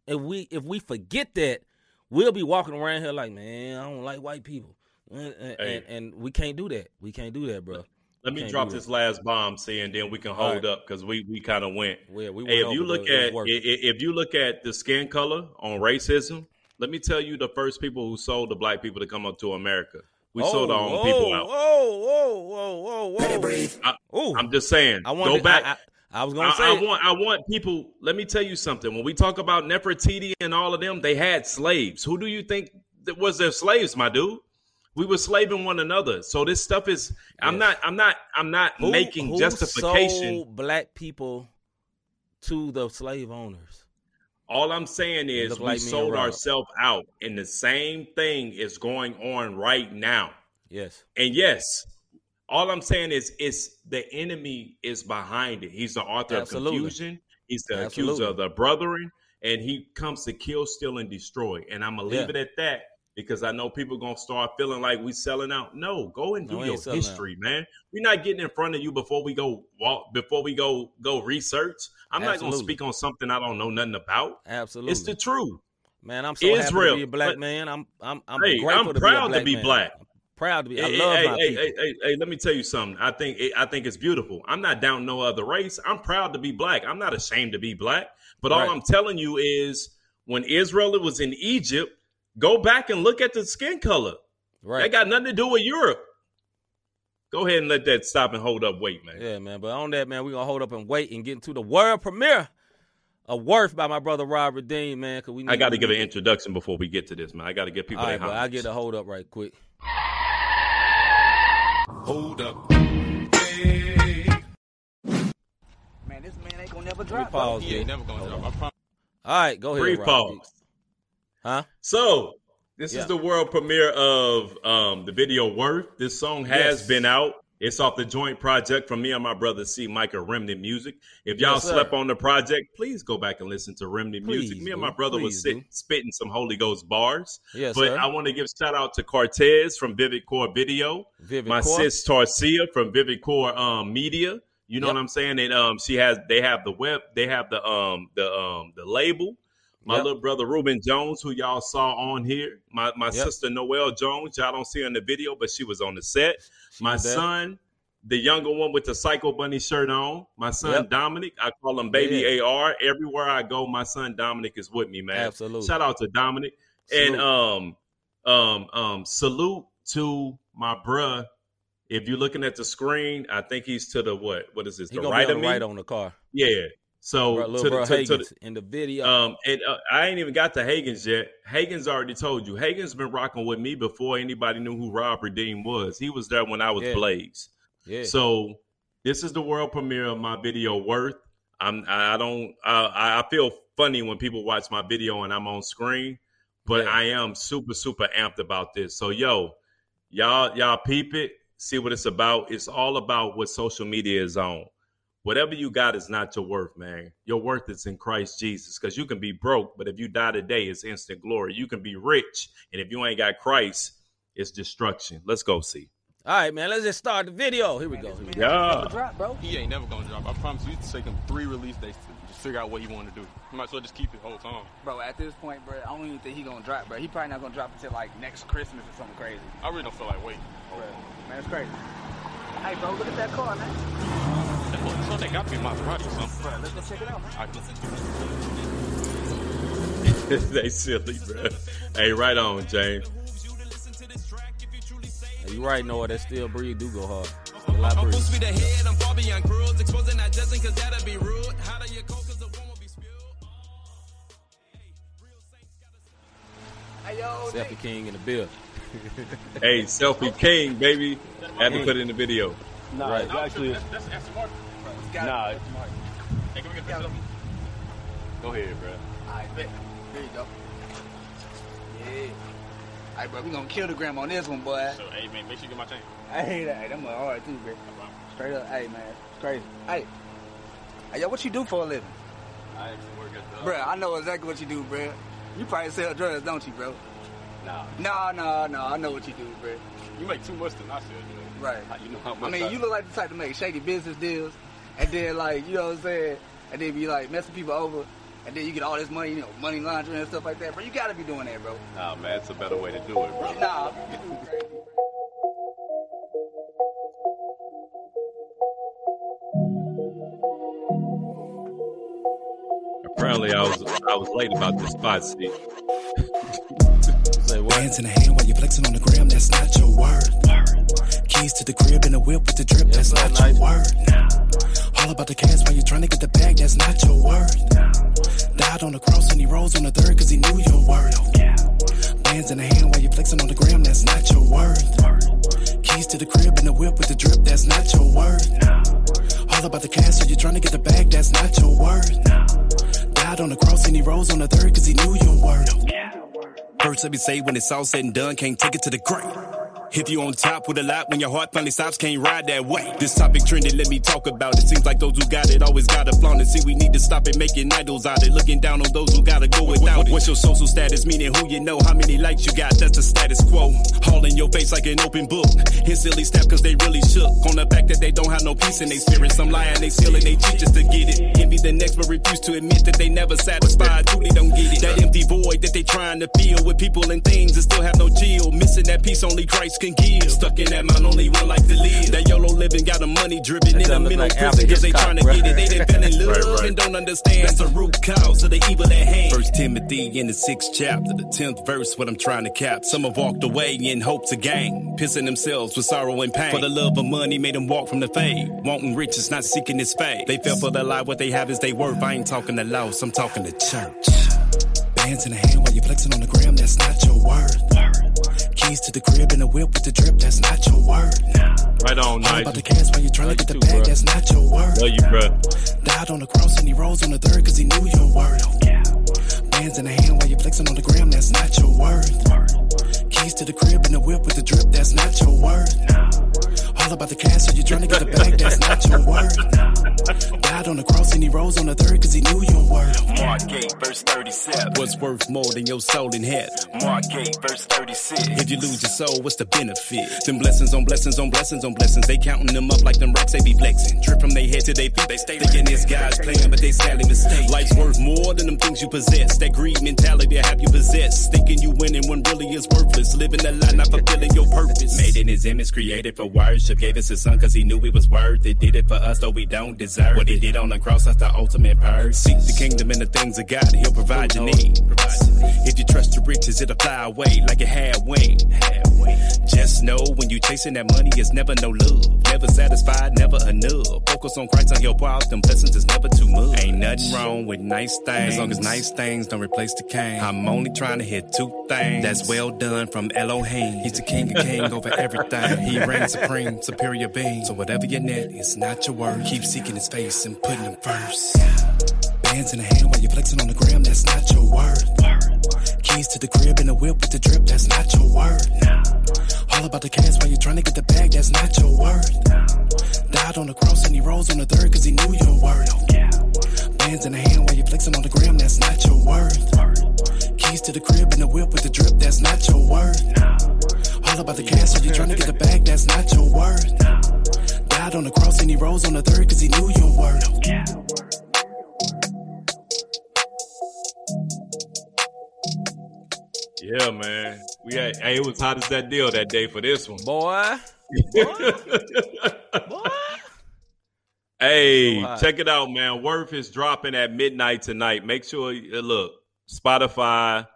Speaker 3: If we if we forget that, we'll be walking around here like, man, I don't like white people. And, and,
Speaker 2: Hey.
Speaker 3: and, and we can't do that. We can't do that, bro.
Speaker 2: Let me drop this
Speaker 3: it.
Speaker 2: last bomb, see, and then we can hold
Speaker 3: right.
Speaker 2: up because we we kind of went.
Speaker 3: Yeah, we
Speaker 2: Hey,
Speaker 3: went
Speaker 2: if you look
Speaker 3: but it was
Speaker 2: at
Speaker 3: worth
Speaker 2: i-
Speaker 3: it.
Speaker 2: i- if you look at the skin color on racism, let me tell you the first people who sold the black people to come up to America. We sold our oh, own
Speaker 3: whoa,
Speaker 2: people out.
Speaker 3: Whoa, whoa, whoa, whoa, whoa.
Speaker 2: I-
Speaker 3: Ooh,
Speaker 2: I'm just saying.
Speaker 3: I
Speaker 2: go
Speaker 3: wanted,
Speaker 2: back.
Speaker 3: I, I, I was gonna
Speaker 2: I,
Speaker 3: say,
Speaker 2: I
Speaker 3: it.
Speaker 2: want I want people. Let me tell you something. When we talk about Nefertiti and all of them, they had slaves. Who do you think that was their slaves, my dude? We were slaving one another. So this stuff is. I'm not. I'm not. I'm not
Speaker 3: Who-
Speaker 2: making
Speaker 3: who
Speaker 2: justification.
Speaker 3: sold black people to the slave owners.
Speaker 2: All I'm saying is we
Speaker 3: like
Speaker 2: sold ourselves out, and the same thing is going on right now.
Speaker 3: Yes.
Speaker 2: And yes, all I'm saying is it's the enemy is behind it. He's the author
Speaker 3: Absolutely.
Speaker 2: of confusion. He's the
Speaker 3: Absolutely.
Speaker 2: accuser of the brethren, and he comes to kill, steal, and destroy. And I'm gonna leave
Speaker 3: Yeah.
Speaker 2: it at that because I know people gonna start feeling like we selling out. No, go and do
Speaker 3: ain't
Speaker 2: your
Speaker 3: selling out.
Speaker 2: history, man. We're not getting in front of you before we go walk before we go go research. I'm not gonna speak on something I don't know nothing about.
Speaker 3: Absolutely.
Speaker 2: It's the truth.
Speaker 3: man, I'm so happy to be a black
Speaker 2: but-
Speaker 3: man. I'm I'm I'm
Speaker 2: Hey, I'm
Speaker 3: to
Speaker 2: proud
Speaker 3: be
Speaker 2: to be
Speaker 3: man.
Speaker 2: black.
Speaker 3: Proud to be. I
Speaker 2: Hey,
Speaker 3: love
Speaker 2: hey,
Speaker 3: my
Speaker 2: hey,
Speaker 3: people.
Speaker 2: hey, hey, hey, let me tell you something. I think I think it's beautiful. I'm not down no other race. I'm proud to be black. I'm not ashamed to be black. But all
Speaker 3: Right.
Speaker 2: I'm telling you is when Israel was in Egypt, go back and look at the skin color.
Speaker 3: right.
Speaker 2: That got nothing to do with Europe. Go ahead and let that stop and hold up. Wait, man.
Speaker 3: Yeah, man. But on that, man, we're gonna hold up and wait and get into the world premiere of Worth by my brother Rob Redeem, man. Cause we need
Speaker 2: I got to give an introduction before we get to this, man. I got to give people
Speaker 3: All
Speaker 2: their
Speaker 3: but I
Speaker 2: homage.
Speaker 3: get a hold up right quick.
Speaker 1: Hold up. Hey.
Speaker 5: Man, this man ain't gonna never drop. bro.
Speaker 3: pause.
Speaker 6: He ain't never gonna drop. I.
Speaker 3: All right, go ahead.
Speaker 2: Brief
Speaker 3: Robert.
Speaker 2: pause.
Speaker 3: Huh?
Speaker 2: So this
Speaker 3: Yeah.
Speaker 2: is the world premiere of um, the video "Worth." This song has
Speaker 3: Yes.
Speaker 2: been out. It's off the joint project from me and my brother C. Micah Remnant Music. If y'all
Speaker 3: Yes,
Speaker 2: slept on the project, please go back and listen to Remnant
Speaker 3: Please
Speaker 2: Music. Me and my brother was
Speaker 3: Please
Speaker 2: sit,
Speaker 3: do.
Speaker 2: spitting some Holy Ghost bars.
Speaker 3: Yes,
Speaker 2: but
Speaker 3: sir.
Speaker 2: I want to give shout out to Cortez from Vivid Core Video,
Speaker 3: Vivid
Speaker 2: my
Speaker 3: Core.
Speaker 2: sis Tarcia from Vivid Core um, Media. You know
Speaker 3: Yep.
Speaker 2: what I'm saying? And um, she has they have the web, they have the um the um the label. My
Speaker 3: Yep.
Speaker 2: little brother Ruben Jones, who y'all saw on here. My my
Speaker 3: Yep.
Speaker 2: sister Noelle Jones, y'all don't see her in the video, but she was on the set. My son, the younger one with the Psycho Bunny shirt on. My son
Speaker 3: Yep.
Speaker 2: Dominic, I call him Baby AR. Everywhere I go, my son Dominic is with me, man.
Speaker 3: Absolutely.
Speaker 2: Shout out to Dominic.
Speaker 3: Salute.
Speaker 2: And um um um salute to my bruh. If you're looking at the screen, I think he's to the what? What is this?
Speaker 3: he
Speaker 2: the right of me?
Speaker 3: right on the car.
Speaker 2: Yeah. So
Speaker 3: Bro,
Speaker 2: to
Speaker 3: bro
Speaker 2: to, to
Speaker 3: in the video.
Speaker 2: um, and uh, I ain't even got to Hagen's yet. Hagen's already told you. Hagen's been rocking with me before anybody knew who Rob Redeem was. He was there when I was
Speaker 3: Yeah.
Speaker 2: Blaze.
Speaker 3: yeah.
Speaker 2: So this is the world premiere of my video Worth. I'm I don't I, I feel funny when people watch my video and I'm on screen, but
Speaker 3: Yeah.
Speaker 2: I am super super amped about this. So yo, y'all y'all peep it, see what it's about. It's all about what social media is on. Whatever you got is not your worth, man. Your worth is in Christ Jesus. Because you can be broke, but if you die today, it's instant glory. You can be rich, and if you ain't got Christ, it's destruction. Let's go see.
Speaker 3: All right, man. Let's just start the video. Here we go. Here we go.
Speaker 2: Yeah.
Speaker 5: Never drop, bro.
Speaker 6: He ain't never gonna drop. I promise you. It's take him three release days to just figure out what he want to do. You might as well just keep it whole time.
Speaker 5: Bro, at this point, bro, I don't even think he gonna drop, bro. He probably not gonna drop until like next Christmas or something crazy.
Speaker 6: I really don't feel like waiting.
Speaker 5: Bro, man, it's crazy. Hey, bro, look at that car, man.
Speaker 6: So they got to be Maserati or something.
Speaker 5: Bro, let's go check it out.
Speaker 6: I,
Speaker 2: they silly, bro. Hey, right on, James.
Speaker 3: Hey, you right, Noah. That still breathe do go hard. Still I breathe.
Speaker 1: Speed ahead, I'm far beyond cruise. Exposing not judging, cause that'll be rude. How do you cope, cause the one will be spilled?
Speaker 5: Hey, yo,
Speaker 3: Selfie King in the bill.
Speaker 2: Hey, selfie king, baby. Had to put it in the video.
Speaker 7: Nah,
Speaker 3: Right.
Speaker 7: It's actually,
Speaker 5: Got
Speaker 7: nah.
Speaker 5: it.
Speaker 6: hey, can we get
Speaker 5: Got it.
Speaker 7: Go ahead, bro.
Speaker 5: Alright, bet. There you go. Yeah. Alright, bro, we gonna kill the gram on this one, boy.
Speaker 6: So, hey, man, make sure you get my chain.
Speaker 5: I hate that. Hey, them are hard too, bro. Straight up, hey, man. It's crazy. Hey. Hey, yo, what you do for a living?
Speaker 6: I actually work at the.
Speaker 5: Bro, I know exactly what you do, bro. You probably sell drugs, don't you, bro?
Speaker 6: Nah.
Speaker 5: No, no, no. I know what you do, bro.
Speaker 6: You make too much than I sell dude.
Speaker 5: Right.
Speaker 6: How you know how much.
Speaker 5: I
Speaker 6: much?
Speaker 5: mean, you look like the type to make shady business deals, and then like, you know what I'm saying, and then be like messing people over, and then you get all this money, you know, money laundering and stuff like that. Bro, you gotta be doing that, bro.
Speaker 7: Nah, man, it's a better way to do it, bro.
Speaker 5: Nah, you too crazy.
Speaker 2: Apparently, I was I was late about this spot. See,
Speaker 3: Say what?
Speaker 8: Hands in the hand while you're flexing on the gram, that's not your word. Keys to the crib in the whip with the drip, that's
Speaker 3: sir,
Speaker 8: not
Speaker 3: nice.
Speaker 8: your word. All about the cash while you trying to get the bag, that's not your word. Died on the cross and he rose on the third cause he knew your word. Hands in the hand while you flexing on the gram, that's not your word. Keys to the crib in the whip with the drip, that's not your word. All about the cash, so you're trying to get the bag, that's not your word. Died on the cross and he rose on the third cause he knew your word. First, let me say when it's all said and done, can't take it to the grave. If you on top with a lot, when your heart finally stops, can't ride that way. This topic trending, let me talk about it. Seems like those who got it always gotta flaunt it. See, we need to stop it, making idols out of it. Looking down on those who gotta go without it. What's your social status? Meaning who you know, how many likes you got, that's the status quo. All in your face like an open book. Instantly step cause they really shook. On the fact that they don't have no peace in their spirit. Some and they stealing they cheat just to get it. Envy the next but refuse to admit that they never satisfied. Truly don't get it. That empty void that they trying to fill with people and things and still have no chill. Missing that peace only Christ can give. Stuck in that mind, only one like to live. That YOLO living got a money driven in the middle
Speaker 3: like
Speaker 8: prison
Speaker 3: Alfred
Speaker 8: cause they trying to
Speaker 3: bruh.
Speaker 8: get it. They done fell in love
Speaker 2: Right, right.
Speaker 8: and don't understand. That's the root cause of the evil at hand. First Timothy in the sixth chapter, the tenth verse, what I'm trying to cap. Some have walked away in hope to gain, pissing themselves with sorrow and pain. For the love of money made them walk from the faith. Wanting riches, not seeking his fame. They fell for the lie, what they have is they worth. I ain't talking to loss, I'm talking to church. Bands in the hand while you flexing on the gram, that's not your word. Keys to the crib and the whip with the drip, that's not your word.
Speaker 2: Right on,
Speaker 8: All
Speaker 2: nice.
Speaker 8: about the cash while you trying to get the bag, that's not your word.
Speaker 2: Love you, bro.
Speaker 8: Died on the cross and he rose on the third cause he knew your word. Bands in the hand while you flexing on the gram, that's not your word. Keys to the crib and the whip with the drip, that's not your word. All about the cash, so you trying to get the bag, that's not your word. Died on the cross and he rose on the third cause he knew your word.
Speaker 9: Mark 8, verse 37.
Speaker 8: What's worth more than your soul in heaven?
Speaker 9: Mark 8, verse 36.
Speaker 8: If you lose your soul, what's the benefit? Them blessings on blessings on blessings on blessings. They counting them up like them rocks they be flexing. Drip from their head to their feet. They stay thinking it's God's plan, but they sadly mistake. Life's worth more than them things you possess. That greed mentality I have you possessed. Thinking you winning when really is worthless. Living a lie, not fulfilling your purpose. Made in his image, created for worship. Gave us his son cause he knew it was worth it. Did it for us, though we don't deserve What he did on the cross, that's the ultimate purse. Seek the kingdom and the things of God, he'll provide your need. If you trust your riches, it'll fly away like it had wing. Just know when you chasing that money, it's never no love. Never satisfied, never enough. Focus on Christ and he'll pour out them blessings, it's never too much. Ain't nothing wrong with nice things. As long as nice things don't replace the king. I'm only trying to hit two things. That's well done from Elohim. He's the king of king over everything. He reigns supreme, superior being. So whatever your net, it's not your word. Keep seeking his face and putting him first. Bands in the hand while you're flexing on the gram, that's not your word. Keys to the crib and the whip with the drip, that's not your word. All about the cash while you're trying to get the bag, that's not your word. Died on the cross and he rose on the third cause he knew your word. Bands in the hand while you flexing on the gram, that's not your word. Keys to the crib and the whip with the drip, that's not your word. All about the cash while you're trying to get the bag, that's not your word. Died on the cross and he rose on the third cause he knew your word.
Speaker 2: Yeah, man. We had hey, it was hot as that deal that day for this one.
Speaker 3: Boy. Boy.
Speaker 2: Hey,
Speaker 3: So
Speaker 2: check it out, man. Worth is dropping at midnight tonight. Make sure you look Spotify,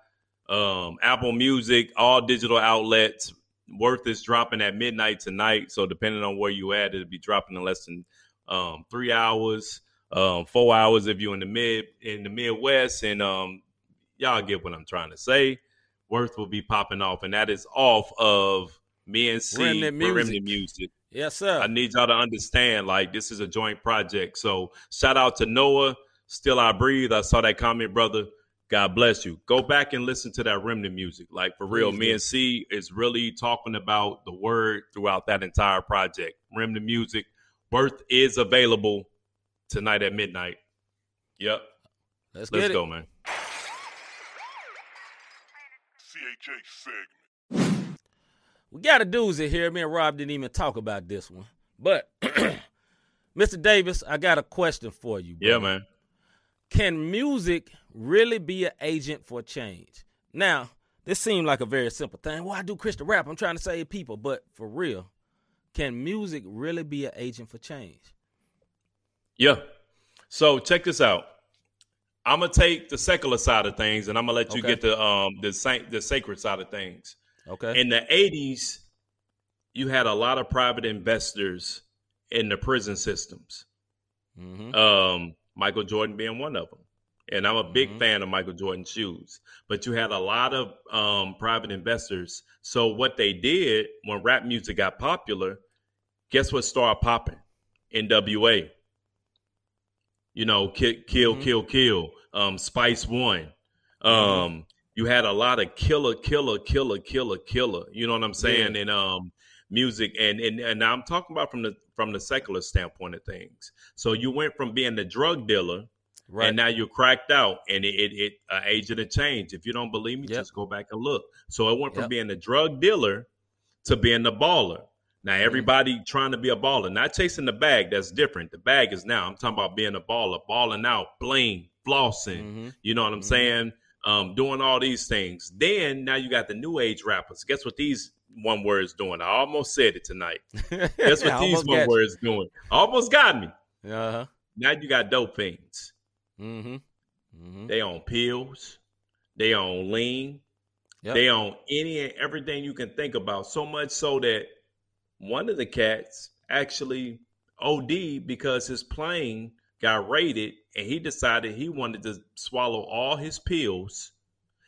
Speaker 2: um, Apple Music, all digital outlets. Worth is dropping at midnight tonight. So depending on where you at, it'll be dropping in less than um, three hours, um, four hours if you're in the mid in the Midwest, and um, y'all get what I'm trying to say. Worth will be popping off, and that is off of me and C
Speaker 3: Remnant Music.
Speaker 2: Remnant Music.
Speaker 3: Yes, sir.
Speaker 2: I need y'all to understand, like, this is a joint project. So shout out to Noah. Still I breathe. I saw that comment, brother. God bless you. Go back and listen to that remnant music. Like for real,
Speaker 3: Please
Speaker 2: me
Speaker 3: do.
Speaker 2: and C is really talking about the word throughout that entire project. Remnant music. Birth is available tonight at midnight. Yep.
Speaker 3: Let's
Speaker 2: Let's
Speaker 3: it.
Speaker 2: go, man.
Speaker 10: CHA segment.
Speaker 3: We got a doozy here. Me and Rob didn't even talk about this one. But Mr. Davis, I got a question for you.
Speaker 2: Yeah, man.
Speaker 3: Can music really be an agent for change? Now, this seemed like a very simple thing. Well, I do Christian rap. I'm trying to save people. But for real, can music really be an agent for change?
Speaker 2: Yeah. So check this out. I'm gonna take the secular side of things, and I'm gonna let you
Speaker 3: Okay.
Speaker 2: get the um the saint the sacred side of things.
Speaker 3: Okay.
Speaker 2: In the 80s, you had a lot of private investors in the prison systems.
Speaker 3: hmm
Speaker 2: Um, Michael Jordan being one of them. And I'm a big
Speaker 3: Mhm.
Speaker 2: fan of Michael Jordan shoes. But you had a lot of um, private investors. So what they did when rap music got popular, guess what started popping? NWA, You know, kill, kill,
Speaker 3: Mhm.
Speaker 2: kill, kill. Um, Spice One. Um,
Speaker 3: Mm-hmm.
Speaker 2: you had a lot of killer, killer, killer, killer, killer. You know what I'm saying? And um, music, and and and I'm talking about from the from the secular standpoint of things. So you went from being the drug dealer,
Speaker 3: Right.
Speaker 2: and now you're cracked out, and it it, it uh, agent of change. If you don't believe me,
Speaker 3: Yep.
Speaker 2: just go back and look. So it went from
Speaker 3: Yep.
Speaker 2: being a drug dealer to being the baller. Now
Speaker 3: Mm-hmm.
Speaker 2: everybody trying to be a baller, not chasing the bag. That's different. The bag is now. I'm talking about being a baller, balling out, bling, flossing.
Speaker 3: Mhm.
Speaker 2: You know what I'm
Speaker 3: Mhm.
Speaker 2: saying? Um, doing all these things. Then now you got the new age rappers. Guess what these one words doing? I almost said it tonight. Guess what these one
Speaker 3: you.
Speaker 2: words doing? Almost got me.
Speaker 3: Uh-huh.
Speaker 2: Now you got dope fiends.
Speaker 3: Mm-hmm. Mm-hmm.
Speaker 2: They on pills. They on lean.
Speaker 3: Yep.
Speaker 2: They on any and everything you can think about. So much so that one of the cats actually OD because his plane got raided and he decided he wanted to swallow all his pills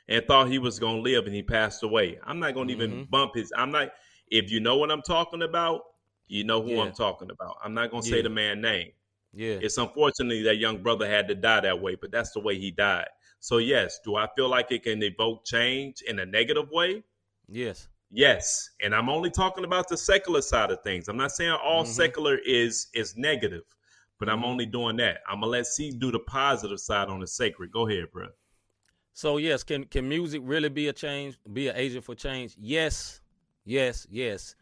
Speaker 2: and thought he was going to live and he passed away. I'm not going to even
Speaker 3: Mhm.
Speaker 2: bump his. I'm not. If you know what I'm talking about, you know who
Speaker 3: Yeah.
Speaker 2: I'm talking about. I'm not going to say the man name.
Speaker 3: Yeah.
Speaker 2: It's unfortunately that young brother had to die that way, but that's the way he died. So yes, do I feel like it can evoke change in a negative way?
Speaker 3: Yes.
Speaker 2: Yes, and I'm only talking about the secular side of things. I'm not saying all
Speaker 3: Mhm.
Speaker 2: secular is is negative, but I'm
Speaker 3: Mhm.
Speaker 2: only doing that. I'm gonna let C do the positive side on the sacred. Go ahead, bro.
Speaker 3: So yes, can can music really be a change, be an agent for change? Yes, yes, yes.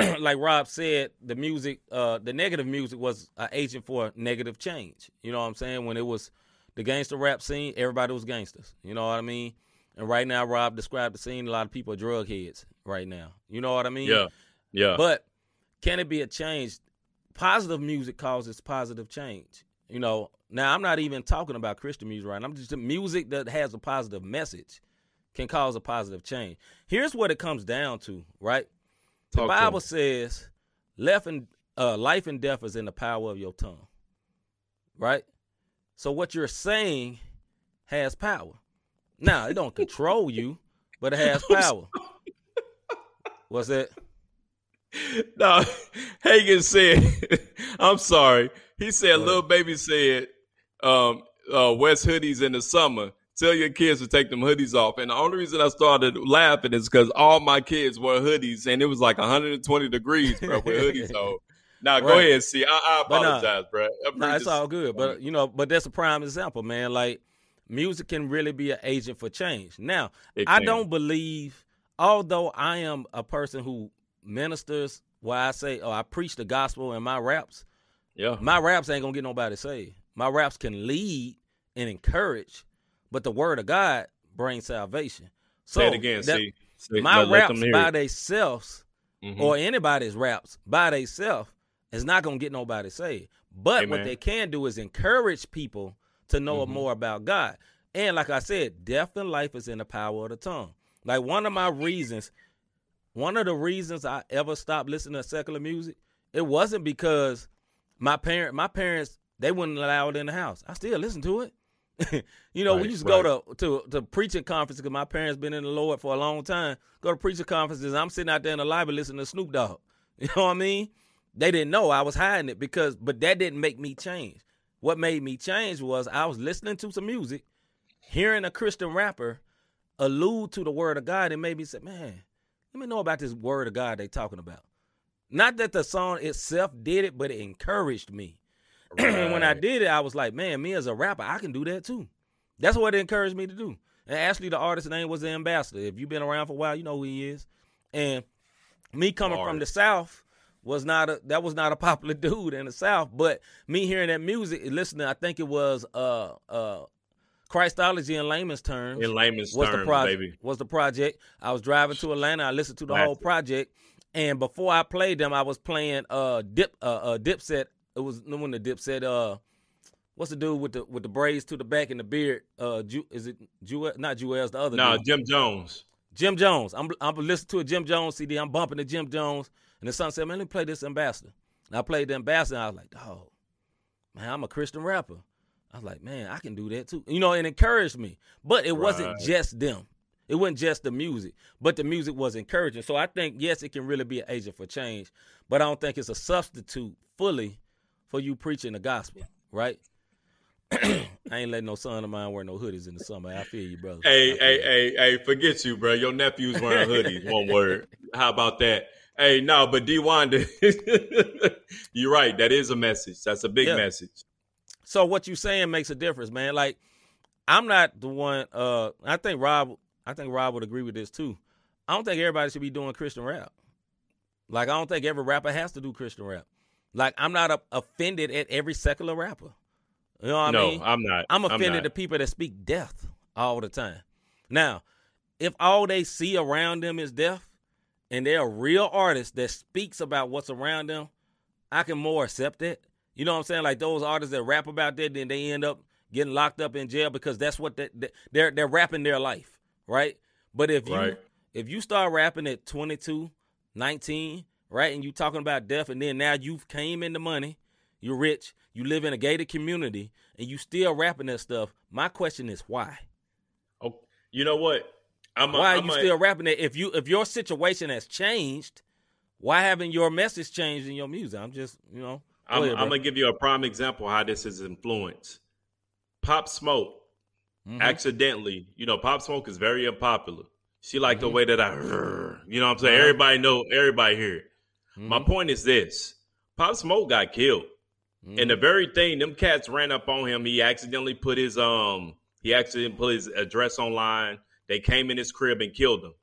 Speaker 3: like Rob said, the music, uh, the negative music was an agent for negative change. You know what I'm saying? When it was the gangster rap scene, everybody was gangsters. You know what I mean? And right now, Rob described the scene. A lot of people are drug heads right now. You know what I mean?
Speaker 2: Yeah, yeah.
Speaker 3: But can it be a change? Positive music causes positive change. You know, now I'm not even talking about Christian music right now. I'm just the music that has a positive message can cause a positive change. Here's what it comes down to, right? The
Speaker 2: Talk to
Speaker 3: Bible says, "Left and uh, life and death is in the power of your tongue." Right? So what you're saying has power. Now, it don't control you, but it has power. What's that?
Speaker 2: no, Hagen said, I'm sorry. He said, little baby said, um, uh, West hoodies in the summer. Tell your kids to take them hoodies off. And the only reason I started laughing is because all my kids wore hoodies and it was like 120 degrees, bro, with hoodies on. Now, go
Speaker 3: Right.
Speaker 2: ahead, see. I, I
Speaker 3: But, nah,
Speaker 2: apologize, bro.
Speaker 3: No, it's all good. But you know, but that's a prime example, man. Like music can really be an agent for change. Now, I don't believe, although I am a person who ministers, where I say, oh, I preach the gospel in my raps.
Speaker 2: Yeah.
Speaker 3: My raps ain't gonna get nobody saved. My raps can lead and encourage, but the word of God brings salvation. So
Speaker 2: Say it again,
Speaker 3: that-
Speaker 2: see. Say-
Speaker 3: my raps by themselves
Speaker 2: Mhm.
Speaker 3: or anybody's raps by themselves is not going to get nobody saved. But what they can do is encourage people to know
Speaker 2: Mhm.
Speaker 3: more about God. And like I said, death and life is in the power of the tongue. Like one of my reasons, one of the reasons I ever stopped listening to secular music, it wasn't because my parent, my parents, they wouldn't allow it in the house. I still listen to it. you know, we used to go to, to to preaching conferences because my parents been in the Lord for a long time. Go to preaching conferences. I'm sitting out there in the library listening to Snoop Dogg. You know what I mean? They didn't know I was hiding it because, but that didn't make me change. What made me change was I was listening to some music, hearing a Christian rapper allude to the word of God, and made me say, "Man, let me know about this word of God they talking about." Not that the song itself did it, but it encouraged me. And when I did it, I was like, man, me as a rapper, I can do that too. That's what it encouraged me to do. And actually, the artist's name was the ambassador. If you've been around for a while, you know who he is. And me coming from the South was not a that was not a popular dude in the South. But me hearing that music, listening, I think it was uh uh Christology in layman's terms.
Speaker 2: In layman's
Speaker 3: was the project,
Speaker 2: baby.
Speaker 3: Was the project. I was driving to Atlanta. I listened to the whole project. And before I played them, I was playing uh dip uh, uh Dipset. It was when the Dipset uh what's the dude with the with the braids to the back and the beard? Uh Ju, is it Jewel not Juelz the other
Speaker 2: No,
Speaker 3: dude.
Speaker 2: Jim Jones.
Speaker 3: Jim Jones. I'm I'm listening to a Jim Jones CD. I'm bumping to Jim Jones, and the son said, "Man, let me play this Ambassador." And I played the Ambassador. And I was like, "Oh, man, I'm a Christian rapper." I was like, "Man, I can do that too." You know, it encouraged me. But it wasn't just them. It wasn't just the music, but the music was encouraging. So I think yes, it can really be an agent for change, but I don't think it's a substitute fully for you preaching the gospel, right? I ain't letting no son of mine wear no hoodies in the summer. I feel you, brother.
Speaker 2: Hey, hey,
Speaker 3: you.
Speaker 2: hey, hey, forget you, bro. Your nephew's wearing hoodies. One word. How about that? Hey, no, but D Wanda, you're right. That is a message. That's a big
Speaker 3: Yeah.
Speaker 2: message.
Speaker 3: So what you saying makes a difference, man. Like I'm not the one. Uh, I think Rob. I think Rob would agree with this too. I don't think everybody should be doing Christian rap. Like I don't think every rapper has to do Christian rap. Like I'm not a, offended at every secular rapper. You know what
Speaker 2: no,
Speaker 3: I mean?
Speaker 2: I'm not.
Speaker 3: I'm offended
Speaker 2: not.
Speaker 3: at people that speak death all the time. Now, if all they see around them is death, and they're a real artist that speaks about what's around them, I can more accept it. You know what I'm saying? Like those artists that rap about that, then they end up getting locked up in jail because that's what they- they're they're rapping their life, right? But if you
Speaker 2: Right.
Speaker 3: if you start rapping at 22, 19, right, and you talking about death, and then now you've came into money, you're rich, you live in a gated community, and you still rapping that stuff. My question is why?
Speaker 2: Oh, you know what? I'm a,
Speaker 3: why are you
Speaker 2: a-
Speaker 3: still rapping it? If you if your situation has changed, why haven't your message changed in your music? I'm just you know. go
Speaker 2: I'm,
Speaker 3: ahead,
Speaker 2: I'm gonna give you a prime example how this is influenced. Pop Smoke
Speaker 3: Mhm.
Speaker 2: accidentally, you know, Pop Smoke is very unpopular. She like the
Speaker 3: Mhm.
Speaker 2: way that I, you know, what I'm saying
Speaker 3: Uh-huh.
Speaker 2: everybody know, everybody hear it. My
Speaker 3: Mhm.
Speaker 2: point is this: Pop Smoke got killed,
Speaker 3: Mhm.
Speaker 2: and the very thing them cats ran up on him. He accidentally put his um, he accidentally put his address online. They came in his crib and killed him.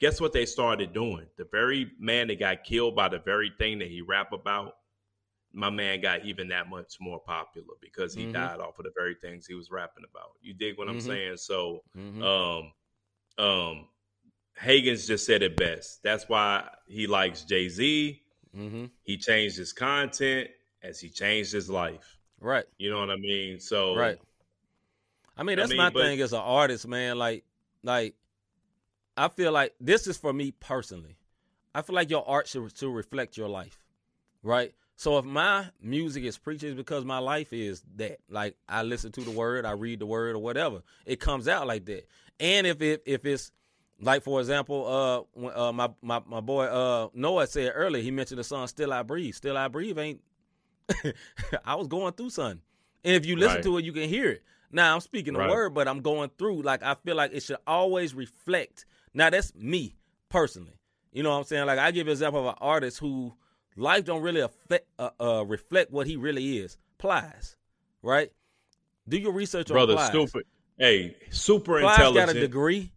Speaker 2: Guess what they started doing? The very man that got killed by the very thing that he rap about, my man got even that much more popular because he
Speaker 3: Mhm.
Speaker 2: died off of the very things he was rapping about. You dig what I'm
Speaker 3: Mhm.
Speaker 2: saying? So,
Speaker 3: Mhm.
Speaker 2: um, um, Hagen's just said it best. That's why he likes Jay Z.
Speaker 3: Mhm.
Speaker 2: He changed his content as he changed his life.
Speaker 3: right,
Speaker 2: You know what I mean? So,
Speaker 3: right. I mean,
Speaker 2: I
Speaker 3: that's
Speaker 2: mean,
Speaker 3: my
Speaker 2: but-
Speaker 3: thing as an artist, man. Like, like, I feel like this is for me personally. I feel like your art should to reflect your life, right? So if my music is preaching, it's because my life is that. Like I listen to the word, I read the word, or whatever. It comes out like that. And if it if it's like for example, uh, when, uh my my my boy uh Noah said earlier, he mentioned the song "Still I Breathe." "Still I Breathe" ain't. I was going through something, and if you listen
Speaker 2: Right.
Speaker 3: to it, you can hear it. Now I'm speaking the
Speaker 2: Right.
Speaker 3: word, but I'm going through. Like I feel like it should always reflect. Now that's me personally. You know what I'm saying? Like I give an example of an artist who life don't really affect, uh, uh, reflect what he really is. Plies, right? Do your research on
Speaker 2: brother,
Speaker 3: Plies.
Speaker 2: stupid. Hey, super intelligent.
Speaker 3: Plies got a degree.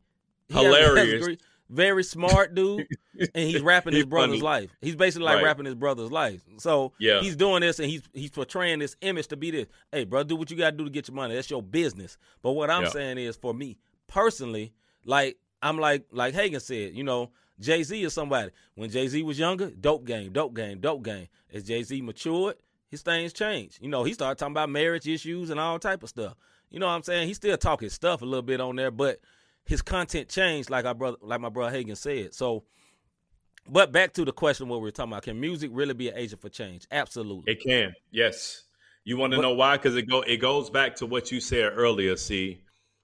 Speaker 3: He has a- has a
Speaker 2: Hilarious.
Speaker 3: Very smart dude, and he's rapping his brother's
Speaker 2: funny.
Speaker 3: life. He's basically like
Speaker 2: Right.
Speaker 3: rapping his brother's life. So
Speaker 2: Yeah.
Speaker 3: he's doing this, and he's he's portraying this image to be this. Hey, bro, do what you got to do to get your money. That's your business. But what I'm
Speaker 2: Yeah.
Speaker 3: saying is, for me personally, like I'm like like Hagen said, you know, Jay Z is somebody. When Jay Z was younger, dope game, dope game, dope game. As Jay Z matured, his things changed. You know, he started talking about marriage issues and all type of stuff. You know what I'm saying? He still talking stuff a little bit on there, but his content changed, like our brother, like my brother Hagen said. So, but back to the question, what we are talking about: Can music really be an agent for change? Absolutely.
Speaker 2: It can, yes. You want to
Speaker 3: But-
Speaker 2: know why? Because it go it goes back to what you said earlier. See,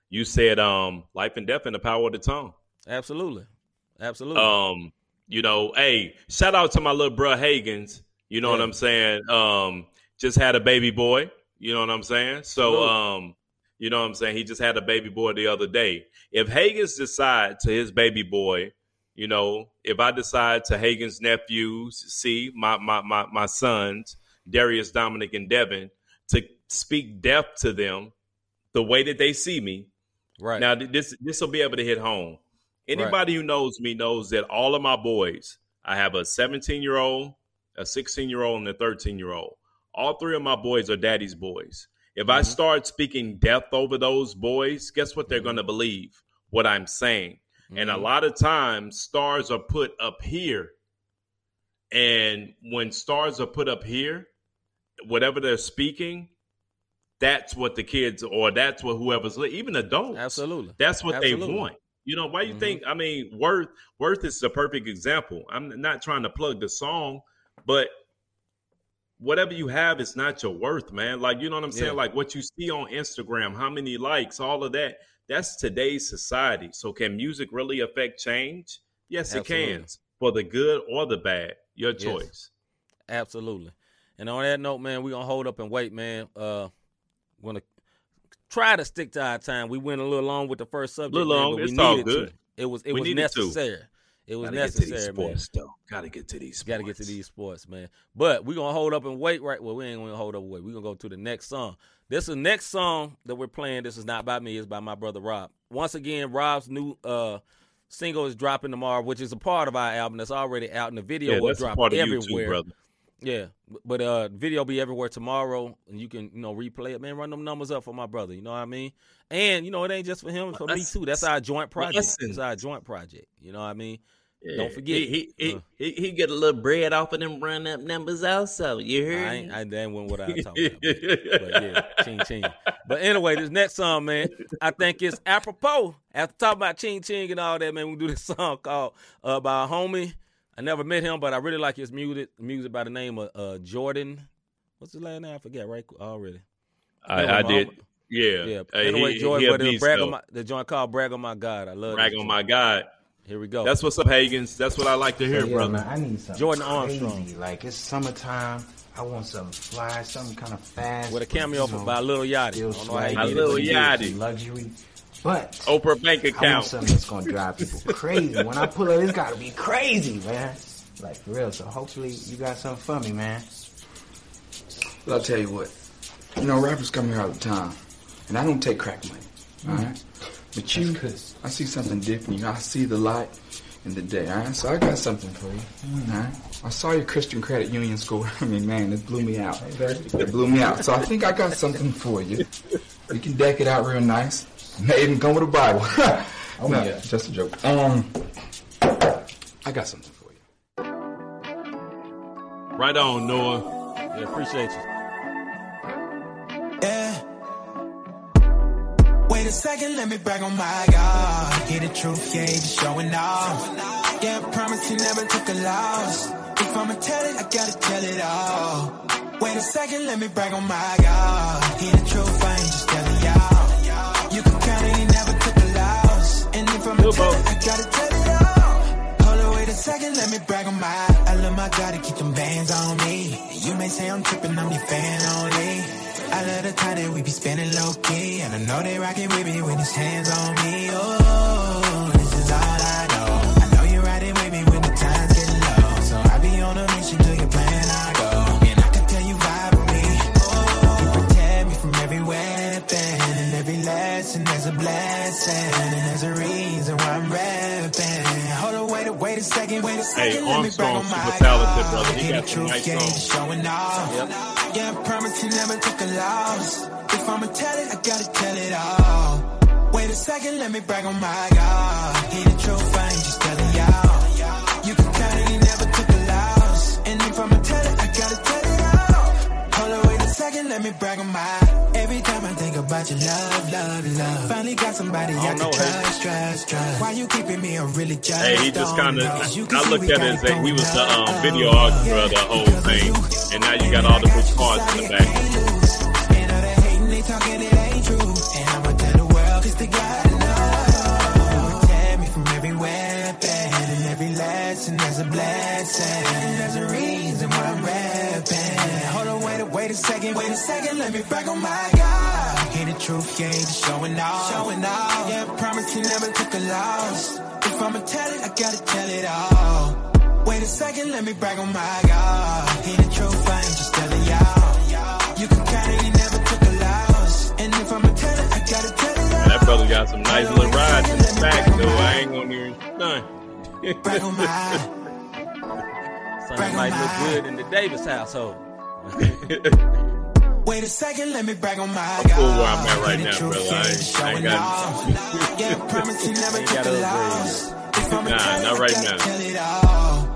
Speaker 2: you said um life and death and the power of the tongue.
Speaker 3: Absolutely. Absolutely.
Speaker 2: Um, you know, hey, shout out to my little bro Hagens. You know what I'm saying? Um, just had a baby boy. You know what I'm saying? So,
Speaker 3: Salute.
Speaker 2: um, you know what I'm saying? He just had a baby boy the other day. If Hagens decide to his baby boy, you know, if I decide to Hagen's nephews, see my my my my sons, Darius, Dominic, and Devin, to speak death to them the way that they see me,
Speaker 3: right.
Speaker 2: now this this will be able to hit home. Anybody who knows me knows that all of my boys, I have a 17 year old, a 16 year old, and a 13 year old. All three of my boys are daddy's boys. If I
Speaker 3: Mhm.
Speaker 2: start speaking death over those boys, guess what they're
Speaker 3: Mhm.
Speaker 2: going to believe? What I'm saying. And a
Speaker 3: Mhm.
Speaker 2: lot of times, stars are put up here. And when stars are put up here, whatever they're speaking, that's what the kids or that's what whoever's even adults.
Speaker 3: Absolutely.
Speaker 2: That's what they want. You know, why you
Speaker 3: Mhm.
Speaker 2: think I mean Worth Worth is the perfect example. I'm not trying to plug the song, but whatever you have is not your worth, man. Like you know what I'm saying?
Speaker 3: Yeah.
Speaker 2: Like what you see on Instagram, how many likes, all of that. That's today's society. So can music really affect change? Yes, it can. For the good or the bad. Your
Speaker 3: Yes.
Speaker 2: choice.
Speaker 3: Absolutely. And on that note, man, we're gonna hold up and wait, man. Uh gonna try to stick to our time. We went a little long with the first subject.
Speaker 2: Little
Speaker 3: man,
Speaker 2: long,
Speaker 3: we
Speaker 2: it's all
Speaker 3: needed
Speaker 2: good.
Speaker 3: To. It was it
Speaker 2: We
Speaker 3: was
Speaker 2: necessary. to.
Speaker 3: Necessary. It was
Speaker 2: Gotta get to these
Speaker 3: necessary, man.
Speaker 2: sports, though. Gotta get to these. Sports.
Speaker 3: Got to get to these sports, man. But we're gonna hold up and wait, right? Well, we ain't gonna hold up and wait. We're gonna go to the next song. This is the next song that we're playing. This is not by me, it's by my brother Rob. Once again, Rob's new uh single is dropping tomorrow, which is a part of our album that's already out, and the video
Speaker 2: Yeah,
Speaker 3: will drop
Speaker 2: part of you
Speaker 3: everywhere.
Speaker 2: too, brother.
Speaker 3: Yeah, but uh, video be everywhere tomorrow, and you can you know replay it. Man, run them numbers up for my brother. You know what I mean? And you know it ain't just for him, it's for me too. That's our joint project.
Speaker 2: Listen.
Speaker 3: It's our joint project. You know what I mean?
Speaker 2: Yeah.
Speaker 3: Don't forget.
Speaker 2: He he,
Speaker 3: Uh.
Speaker 2: he he get a little bread off of them run up numbers also. You heard?
Speaker 3: I ain't, I damn well what I talking about. but yeah, ching ching. But anyway, this next song, man, I think it's apropos. After talking about ching ching and all that, man, we do this song called uh, by a homie. I never met him, but I really like his music. Music by the name of uh, Jordan. What's his last name? I forget right already.
Speaker 2: I,
Speaker 3: Anyway,
Speaker 2: I did.
Speaker 3: homie-
Speaker 2: Yeah.
Speaker 3: Yeah.
Speaker 2: Uh,
Speaker 3: Anyway,
Speaker 2: he-
Speaker 3: Jordan,
Speaker 2: he a
Speaker 3: but the
Speaker 2: beast,
Speaker 3: brag on my the joint called "Brag on My God." I love
Speaker 2: Brag on my God.
Speaker 3: Here we go.
Speaker 2: That's what's up, Hagens. That's what I like to hear,
Speaker 11: yeah,
Speaker 2: brother.
Speaker 11: man, I need something
Speaker 3: Jordan
Speaker 11: crazy.
Speaker 3: Armstrong.
Speaker 11: Like it's summertime. I want something fly, something kind of fast.
Speaker 3: With a cameo
Speaker 11: you
Speaker 3: for
Speaker 11: know,
Speaker 3: by Lil Yachty.
Speaker 11: still
Speaker 3: I don't know how he
Speaker 11: swaggy,
Speaker 3: did it,
Speaker 2: Lil
Speaker 3: but.
Speaker 2: Yachty.
Speaker 11: luxury. But
Speaker 2: Oprah bank account.
Speaker 11: I want
Speaker 2: account.
Speaker 11: something that's gonna drive people crazy. When I pull up, it's gotta be crazy, man. Like for real. So hopefully you got something for me, man.
Speaker 12: But I'll tell you what, you know, rappers come here all the time, and I don't take crack money, all mm-hmm. right? But you, I see something different. You know, I see the light in the day, all right? So I got something for you, mm-hmm. all right? I saw your Christian Credit Union score. I mean, man, it blew me out. It blew me out. So I think I got something for you. We can deck it out real nice. May even come with a Bible.
Speaker 11: Oh,
Speaker 12: no,
Speaker 11: yeah.
Speaker 12: just a joke. Um, I got something for you.
Speaker 2: Right on, Noah.
Speaker 3: Yeah, appreciate you.
Speaker 13: Yeah. Wait a second, let me brag on my God. Hear the truth, yeah, just showing off. Yeah, I promise you never took a loss. If I'ma tell it, I gotta tell it all. Wait a second, let me brag on my God. Hear the truth, I ain't just telling y'all. I gotta tell it all. Hold on, wait a second, let me brag on my. I love my God to keep them bands on me. You may say I'm tripping, I'm your fan only. I love the time that we be spending low key. And I know they rockin' with me when his hands on me. Oh, blessing. And there's a reason why I'm rapping. Hold on, wait a, wait a second, wait a
Speaker 2: Hey,
Speaker 13: second. let me brag
Speaker 2: Armstrong, super talented, brother. He got some
Speaker 13: truth,
Speaker 2: nice songs.
Speaker 13: showing off. Yeah, I promise you never took a loss. If I'ma tell it, I gotta tell it all. Wait a second, let me brag on my God. Hear the truth, I ain't just telling y'all. Second, let me brag on my. Every time I think about your love, love, love. Finally got somebody I,
Speaker 2: don't know,
Speaker 13: can trust, trust, trust. Why you keeping me a really just
Speaker 2: Hey, he just
Speaker 13: kinda, you
Speaker 2: I looked at it as he was the um, videographer of the whole thing, and now you got all the big cards in the back.
Speaker 13: And all that hating, they talking, it ain't true. And I'ma tell the world, cause they gotta know. You protect me from every weapon. And every lesson, there's a blessing. There's a reason wait a, second, wait a second, let me brag on my God. Hear the truth, yeah, just showing off. Showing off. Yeah, I promise you never took a loss. If I'ma tell it, I gotta tell it all. Wait a second, let me brag on my God. Hear the truth, I ain't just telling y'all. You can count it, he never took a loss. And if I'ma tell it, I gotta tell it all.
Speaker 2: That brother got some nice little rides in the back, though. I ain't gonna even none.
Speaker 13: Brag on my.
Speaker 3: Something might look good in the Davis household.
Speaker 13: Wait a second, let me brag on my
Speaker 2: I'm cool where I'm at right
Speaker 13: Hear the
Speaker 2: now,
Speaker 13: truth,
Speaker 2: brother.
Speaker 13: yeah,
Speaker 2: I
Speaker 13: just
Speaker 2: ain't, I ain't
Speaker 13: showing
Speaker 2: got.
Speaker 13: off. Yeah, I promise you never
Speaker 3: Ain't
Speaker 13: took
Speaker 3: gotta
Speaker 13: a
Speaker 3: upgrade
Speaker 13: loss. If I'ma
Speaker 2: Nah,
Speaker 13: tell it,
Speaker 2: not
Speaker 13: I
Speaker 2: right
Speaker 13: gotta
Speaker 2: now.
Speaker 13: Tell it all.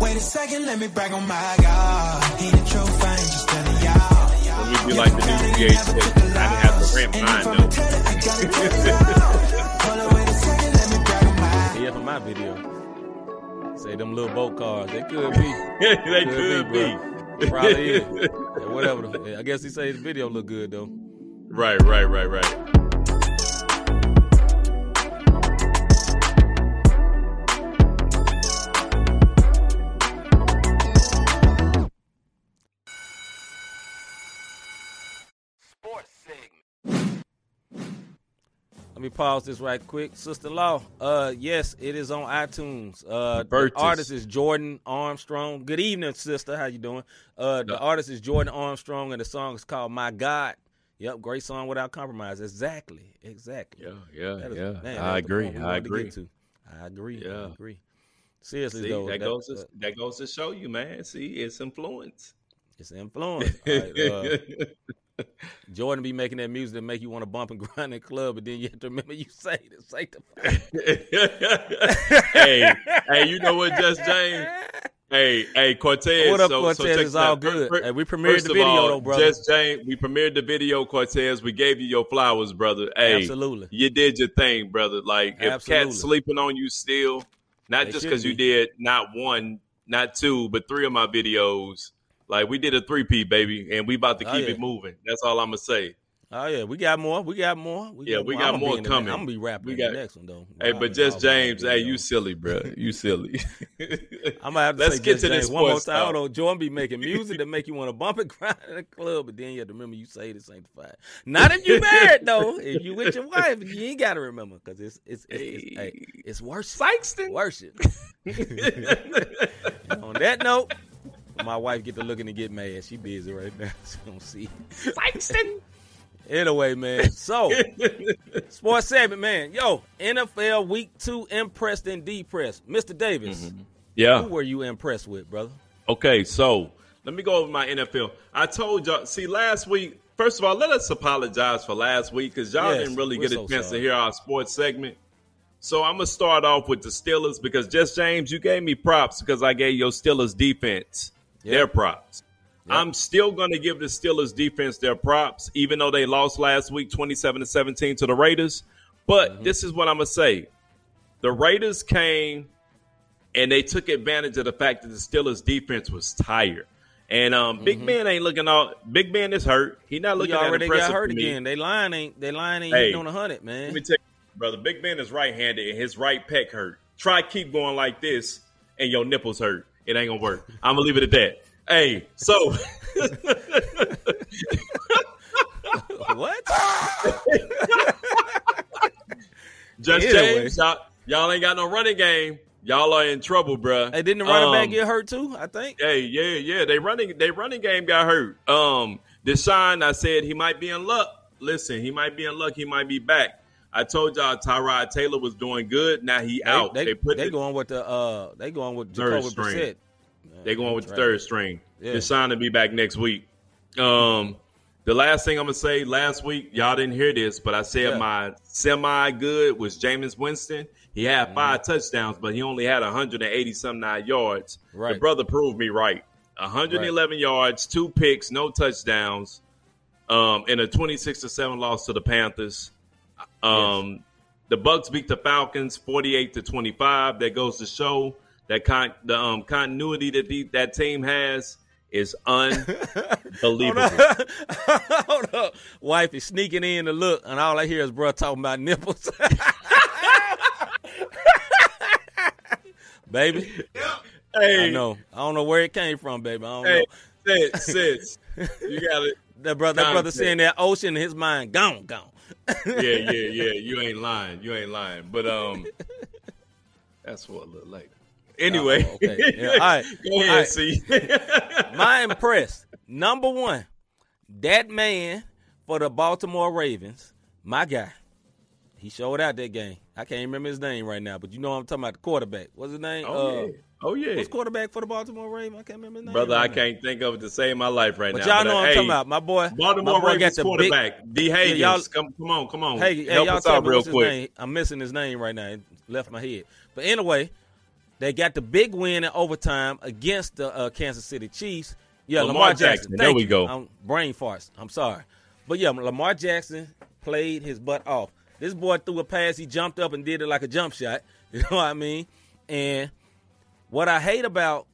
Speaker 13: Wait a second, let me brag on my God. Hear the truth, I ain't just telling y'all.
Speaker 2: Let me be like the new VH6. I didn't have to rent mine though.
Speaker 13: Hold on, wait a second, let me brag on my
Speaker 3: Yeah, for my video. Say them little boat cars. They could be.
Speaker 2: they could be.
Speaker 3: bro. Probably is. Yeah, whatever. I guess he say the video look good though.
Speaker 2: Right, right, right, right.
Speaker 3: Me pause this right quick. Sister Law, uh, yes, it is on iTunes. Uh, the artist is Jordan Armstrong. Good evening, sister. How you doing? Uh, the artist is Jordan Armstrong, and the song is called "My God." Yep, great song without compromise. Exactly, exactly.
Speaker 2: Yeah, yeah,
Speaker 3: is-
Speaker 2: yeah.
Speaker 3: man,
Speaker 2: I agree. I
Speaker 3: wanted to
Speaker 2: agree.
Speaker 3: to. I agree. I
Speaker 2: Yeah.
Speaker 3: agree. Seriously
Speaker 2: See,
Speaker 3: though,
Speaker 2: that
Speaker 3: that-
Speaker 2: goes to,
Speaker 3: uh,
Speaker 2: that goes to show you, man. See, it's influence.
Speaker 3: It's influence. Right, uh, Jordan be making that music that make you want to bump and grind in the club, but then you have to remember you say it, sanctified.
Speaker 2: hey, hey, you know what, Just James? Hey, hey, Cortez.
Speaker 3: What up,
Speaker 2: so,
Speaker 3: Cortez?
Speaker 2: So
Speaker 3: It's all good. Hey, we premiered the video,
Speaker 2: all,
Speaker 3: though, brother.
Speaker 2: Just James, we premiered the video, Cortez. We gave you your flowers, brother. Hey,
Speaker 3: Absolutely.
Speaker 2: you did your thing, brother. Like if
Speaker 3: Absolutely.
Speaker 2: cats sleeping on you still, not
Speaker 3: They
Speaker 2: just because you did not one, not two, but three of my videos. Like we did a three P, baby, and we about to
Speaker 3: Oh,
Speaker 2: keep
Speaker 3: yeah.
Speaker 2: it moving. That's all I'm gonna say.
Speaker 3: Oh yeah, we got more. We got more. We
Speaker 2: Yeah, we
Speaker 3: more.
Speaker 2: got more
Speaker 3: the-
Speaker 2: coming.
Speaker 3: I'm gonna be rapping
Speaker 2: We got-
Speaker 3: the next one though.
Speaker 2: Hey, but just James, hey, you silly, bro. You silly.
Speaker 3: I'm gonna have to
Speaker 2: Let's
Speaker 3: say
Speaker 2: get to this
Speaker 3: one more time. Hold on, Jordan be making music that make you want to bump and grind in the club, but then you have to remember you say this it sanctified. Not if you married though. If you with your wife, you ain't gotta remember because it's it's it's, it's, hey, it's worship.
Speaker 2: Sykeston.
Speaker 3: Worship. On that note, my wife get to looking and get mad. She busy right now. She don't see.
Speaker 2: Sykeston.
Speaker 3: Anyway, man. So, sports segment, man. Yo, NFL Week Two, impressed and depressed. Mr. Davis,
Speaker 2: Mm-hmm. Yeah.
Speaker 3: who were you impressed with, brother?
Speaker 2: Okay, so let me go over my NFL. I told y'all. See, last week. First of all, let us apologize for last week because y'all
Speaker 3: Yes,
Speaker 2: didn't really get a
Speaker 3: so
Speaker 2: chance
Speaker 3: sorry.
Speaker 2: to hear our sports segment. So I'm gonna start off with the Steelers because just James, you gave me props because I gave your Steelers defense their props. I'm still gonna give the Steelers defense their props, even though they lost last week, 27 to 17 to the Raiders. But
Speaker 3: Mm-hmm.
Speaker 2: this is what I'm gonna say: the Raiders came and they took advantage of the fact that the Steelers defense was tired. And um, Big Ben ain't looking all. Big Ben is hurt. He not
Speaker 3: He
Speaker 2: looking that
Speaker 3: already got hurt
Speaker 2: to me.
Speaker 3: again. They line ain't they line ain't
Speaker 2: Hey,
Speaker 3: on a hundred, man.
Speaker 2: Let me tell you, brother. Big Ben is right-handed, and his right pec hurt. Try keep going like this, and your nipples hurt. It ain't gonna work. I'm gonna leave it at that. Hey, so
Speaker 3: what?
Speaker 2: Just. James, y'all, y'all ain't got no running game. Y'all are in trouble, bruh.
Speaker 3: Hey, didn't the running back
Speaker 2: Um,
Speaker 3: get hurt too? I think.
Speaker 2: Hey, yeah, yeah. They running they running game got hurt. Um Deshaun, I said he might be in luck. Listen, he might be in luck, he might be back. I told y'all Tyrod Taylor was doing good. Now he
Speaker 3: They,
Speaker 2: out.
Speaker 3: they,
Speaker 2: They, put
Speaker 3: they
Speaker 2: the
Speaker 3: going with the uh they going with
Speaker 2: third
Speaker 3: Jacoby
Speaker 2: string.
Speaker 3: Brissett.
Speaker 2: They going with the
Speaker 3: Right.
Speaker 2: third string.
Speaker 3: Yeah.
Speaker 2: Deshaun to be back next week. Um the last thing I'm gonna say last week, y'all didn't hear this, but I said
Speaker 3: Yeah.
Speaker 2: my semi good was Jameis Winston. He had
Speaker 3: Mm-hmm.
Speaker 2: five touchdowns, but he only had 180 some nine yards. The brother proved me right. 111 yards, two picks, no touchdowns, um, and a 26 to seven loss to the Panthers. Um, The Bucs beat the Falcons 48 to 25. That goes to show that con- the um, continuity that the, that team has is unbelievable.
Speaker 3: Hold up. Wife is sneaking in to look, and all I hear is bro talking about nipples. baby.
Speaker 2: Hey.
Speaker 3: I know. I don't know where it came from, baby. I don't
Speaker 2: Hey,
Speaker 3: know.
Speaker 2: sis, sis, you got it.
Speaker 3: That brother, that brother seeing that ocean in his mind, gone, gone.
Speaker 2: Yeah, yeah, yeah. You ain't lying. You ain't lying. But um, that's what it looked like. Anyway,
Speaker 3: Oh, okay. Yeah, all right.
Speaker 2: go ahead.
Speaker 3: All right.
Speaker 2: See,
Speaker 3: My impressed. Number one, that man for the Baltimore Ravens, my guy. He showed out that game. I can't remember his name right now, but you know I'm talking about the quarterback. What's his name?
Speaker 2: Oh,
Speaker 3: Uh,
Speaker 2: yeah. Oh, yeah.
Speaker 3: What's quarterback for the Baltimore Ravens? I can't remember his name.
Speaker 2: brother,
Speaker 3: right
Speaker 2: I
Speaker 3: now.
Speaker 2: can't think of it to save my life right now.
Speaker 3: But
Speaker 2: now.
Speaker 3: y'all know
Speaker 2: uh,
Speaker 3: what I'm talking about. My boy,
Speaker 2: Baltimore
Speaker 3: my boy
Speaker 2: Ravens
Speaker 3: got the big-
Speaker 2: quarterback, D.
Speaker 3: Yeah,
Speaker 2: come, come on, come on.
Speaker 3: Hey, hey
Speaker 2: help
Speaker 3: y'all
Speaker 2: us out real quick.
Speaker 3: name. I'm missing his name right now. It left my head. But anyway, they got the big win in overtime against the uh, Kansas City Chiefs. Yeah,
Speaker 2: Lamar
Speaker 3: Lamar,
Speaker 2: Jackson.
Speaker 3: Jackson.
Speaker 2: There we go.
Speaker 3: I'm brain farts. I'm sorry. But yeah, Lamar Jackson played his butt off. This boy threw a pass. He jumped up and did it like a jump shot. You know what I mean? And what I hate about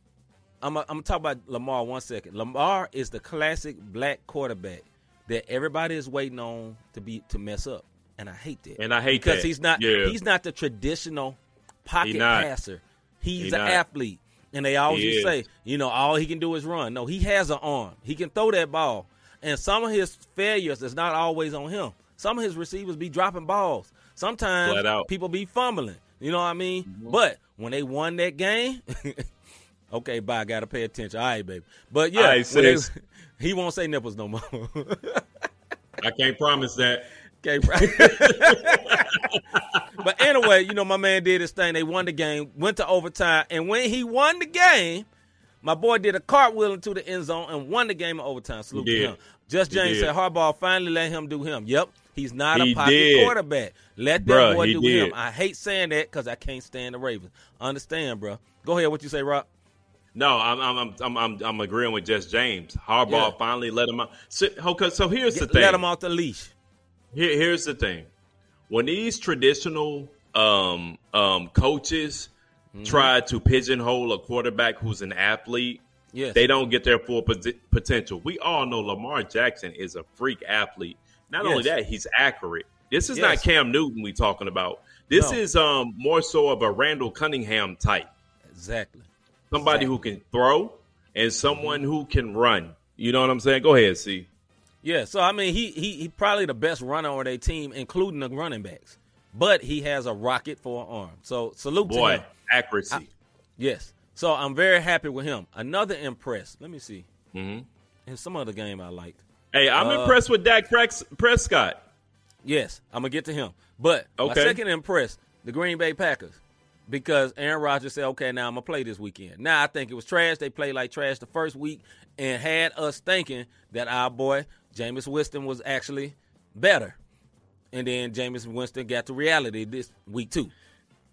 Speaker 3: I'm I'm gonna talk about Lamar one second. Lamar is the classic black quarterback that everybody is waiting on to be to mess up, and I hate that.
Speaker 2: And I hate
Speaker 3: because
Speaker 2: that.
Speaker 3: he's not
Speaker 2: Yeah.
Speaker 3: he's not the traditional pocket
Speaker 2: He
Speaker 3: passer. He's
Speaker 2: He
Speaker 3: an
Speaker 2: not.
Speaker 3: athlete, and they always
Speaker 2: He
Speaker 3: used to
Speaker 2: is.
Speaker 3: say, you know, all he can do is run. No, he has an arm. He can throw that ball, and some of his failures is not always on him. Some of his receivers be dropping balls. sometimes people be fumbling. You know what I mean?
Speaker 2: Mm-hmm.
Speaker 3: But when they won that game, okay, bye. Got to pay attention. All right, baby. But yeah,
Speaker 2: right,
Speaker 3: they- he won't say nipples no more.
Speaker 2: I can't promise that.
Speaker 3: Okay, but anyway, you know, my man did his thing. They won the game, went to overtime, and when he won the game, my boy did a cartwheel into the end zone and won the game in overtime. Salute to him. Just James said Harbaugh finally let him do him. Yep, he's not
Speaker 2: He
Speaker 3: a pocket
Speaker 2: did.
Speaker 3: quarterback. Let that
Speaker 2: Bruh,
Speaker 3: boy do
Speaker 2: did.
Speaker 3: him. I hate saying that because I can't stand the Ravens. Understand, bro? Go ahead. What you say, Rob?
Speaker 2: No, I'm I'm I'm I'm, I'm, agreeing with just James. Harbaugh
Speaker 3: Yeah.
Speaker 2: finally let him out. So, okay, so here's the
Speaker 3: Get-
Speaker 2: thing.
Speaker 3: Let him off the leash.
Speaker 2: Here, here's the thing. When these traditional um, um, coaches
Speaker 3: Mm-hmm.
Speaker 2: try to pigeonhole a quarterback who's an athlete,
Speaker 3: Yes.
Speaker 2: they don't get their full potential. We all know Lamar Jackson is a freak athlete. Not only that, he's accurate. This is
Speaker 3: Yes.
Speaker 2: not Cam Newton we talking about. This
Speaker 3: No.
Speaker 2: is um, more so of a Randall Cunningham type.
Speaker 3: Exactly.
Speaker 2: Somebody who can throw and someone who can run. You know what I'm saying? Go ahead, see.
Speaker 3: Yeah, so I mean, he he he probably the best runner on their team, including the running backs. But he has a rocket for an arm. So salute to
Speaker 2: Boy,
Speaker 3: him.
Speaker 2: accuracy.
Speaker 3: Yes. So I'm very happy with him. Another impress. Let me see.
Speaker 2: hmm
Speaker 3: And some other game I liked.
Speaker 2: Hey, I'm
Speaker 3: Uh,
Speaker 2: impressed with Dak Prex- Prescott.
Speaker 3: Yes, I'm gonna get to him. But my second impress, the Green Bay Packers. Because Aaron Rodgers said, okay, now I'm gonna play this weekend. Now I think it was trash. They played like trash the first week and had us thinking that our boy Jameis Winston was actually better. And then Jameis Winston got to reality this week too.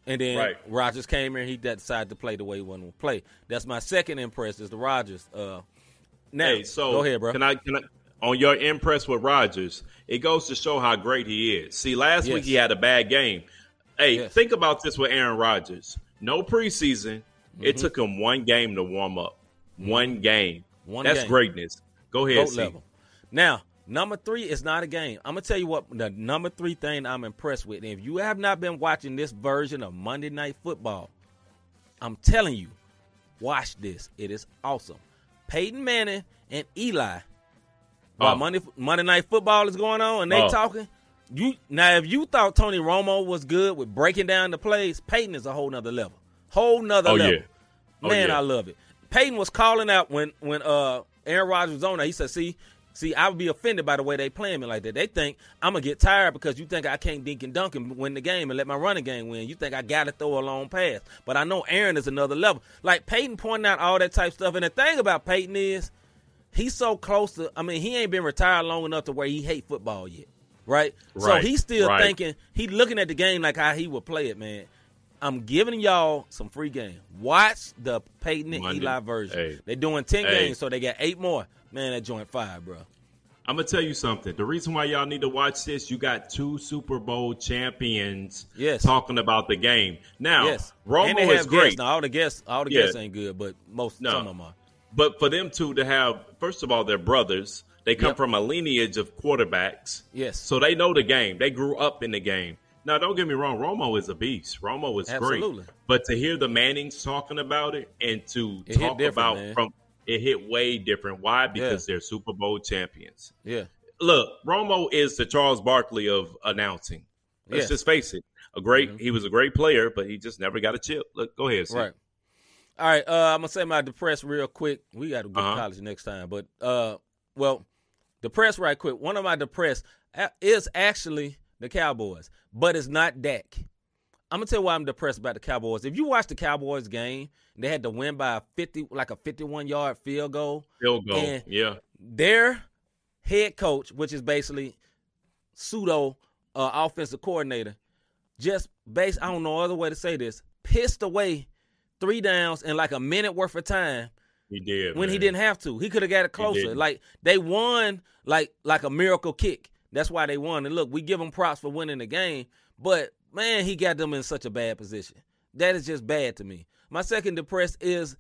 Speaker 3: And then
Speaker 2: Right.
Speaker 3: Rodgers came in. and he decided to play the way he wanted to play. That's my second impress is the Rodgers. Uh now
Speaker 2: hey, so
Speaker 3: go ahead, bro.
Speaker 2: Can I? Can I? On your impress with Rodgers, it goes to show how great he is. See, last
Speaker 3: Yes.
Speaker 2: week he had a bad game. Hey,
Speaker 3: Yes.
Speaker 2: think about this with Aaron Rodgers. No preseason. It
Speaker 3: Mhm.
Speaker 2: took him one game to warm up. One game.
Speaker 3: One
Speaker 2: That's
Speaker 3: game.
Speaker 2: greatness. Go ahead,
Speaker 3: level. Now, number three is not a game. I'm gonna tell you what the number three thing I'm impressed with. And if you have not been watching this version of Monday Night Football, I'm telling you, watch this. It is awesome. Peyton Manning and Eli. While
Speaker 2: Oh.
Speaker 3: Monday Monday Night Football is going on and they
Speaker 2: Oh.
Speaker 3: talking, you now if you thought Tony Romo was good with breaking down the plays, Peyton is a whole nother level. Whole nother
Speaker 2: Oh,
Speaker 3: level.
Speaker 2: yeah. Oh,
Speaker 3: Man,
Speaker 2: yeah.
Speaker 3: I love it. Peyton was calling out when when uh Aaron Rodgers was on there. He said, "See, see, I would be offended by the way they playing me like that. They think I'm gonna get tired because you think I can't dink and dunk and win the game and let my running game win. You think I got to throw a long pass, but I know Aaron is another level. Like Peyton pointing out all that type stuff. And the thing about Peyton is he's so close to. I mean, he ain't been retired long enough to where he hate football yet, right?
Speaker 2: right.
Speaker 3: So he's still
Speaker 2: right.
Speaker 3: thinking. He looking at the game like how he would play it, man. I'm giving y'all some free game. Watch the Peyton and
Speaker 2: Monday.
Speaker 3: Eli version.
Speaker 2: Hey.
Speaker 3: They're doing ten
Speaker 2: Hey.
Speaker 3: games, so they got eight more. Man, that joint five, bro.
Speaker 2: I'm gonna tell you something. The reason why y'all need to watch this, you got two Super Bowl champions
Speaker 3: Yes.
Speaker 2: talking about the game. Now,
Speaker 3: yes,
Speaker 2: Romo
Speaker 3: and they
Speaker 2: is
Speaker 3: have
Speaker 2: great.
Speaker 3: Guests. Now all the guests, all the
Speaker 2: Yeah.
Speaker 3: guests ain't good, but most
Speaker 2: No.
Speaker 3: some of them are.
Speaker 2: But for them two to have, first of all, they're brothers. They come
Speaker 3: Yep.
Speaker 2: from a lineage of quarterbacks.
Speaker 3: Yes.
Speaker 2: So they know the game. They grew up in the game. Now, don't get me wrong. Romo is a beast. Romo is great.
Speaker 3: Absolutely.
Speaker 2: great. But to hear the Mannings talking about it and to
Speaker 3: It
Speaker 2: talk about
Speaker 3: man.
Speaker 2: from it hit way different. Why? Because they're Super Bowl champions.
Speaker 3: Yeah.
Speaker 2: Look, Romo is the Charles Barkley of announcing. Let's
Speaker 3: Yes.
Speaker 2: just face it. A great.
Speaker 3: Mhm.
Speaker 2: He was a great player, but he just never got a chip. Look, go ahead. Steve.
Speaker 3: Right. All right. Uh, I'm gonna say my depressed real quick. We got to go
Speaker 2: Uh-huh.
Speaker 3: to college next time, but uh, well, depressed right quick. One of my depressed is actually the Cowboys, but it's not Dak. I'm gonna tell you why I'm depressed about the Cowboys. If you watch the Cowboys game, they had to win by a 50, like a 51 yard field goal.
Speaker 2: Field goal. Yeah.
Speaker 3: their head coach, which is basically pseudo uh, offensive coordinator, just base I don't know other way to say this, pissed away three downs in like a minute worth of time
Speaker 2: He did.
Speaker 3: when he didn't have to. He could have got it closer. Like they won like like a miracle kick. That's why they won. And look, we give them props for winning the game, but man, he got them in such a bad position. That is just bad to me. My second depressed is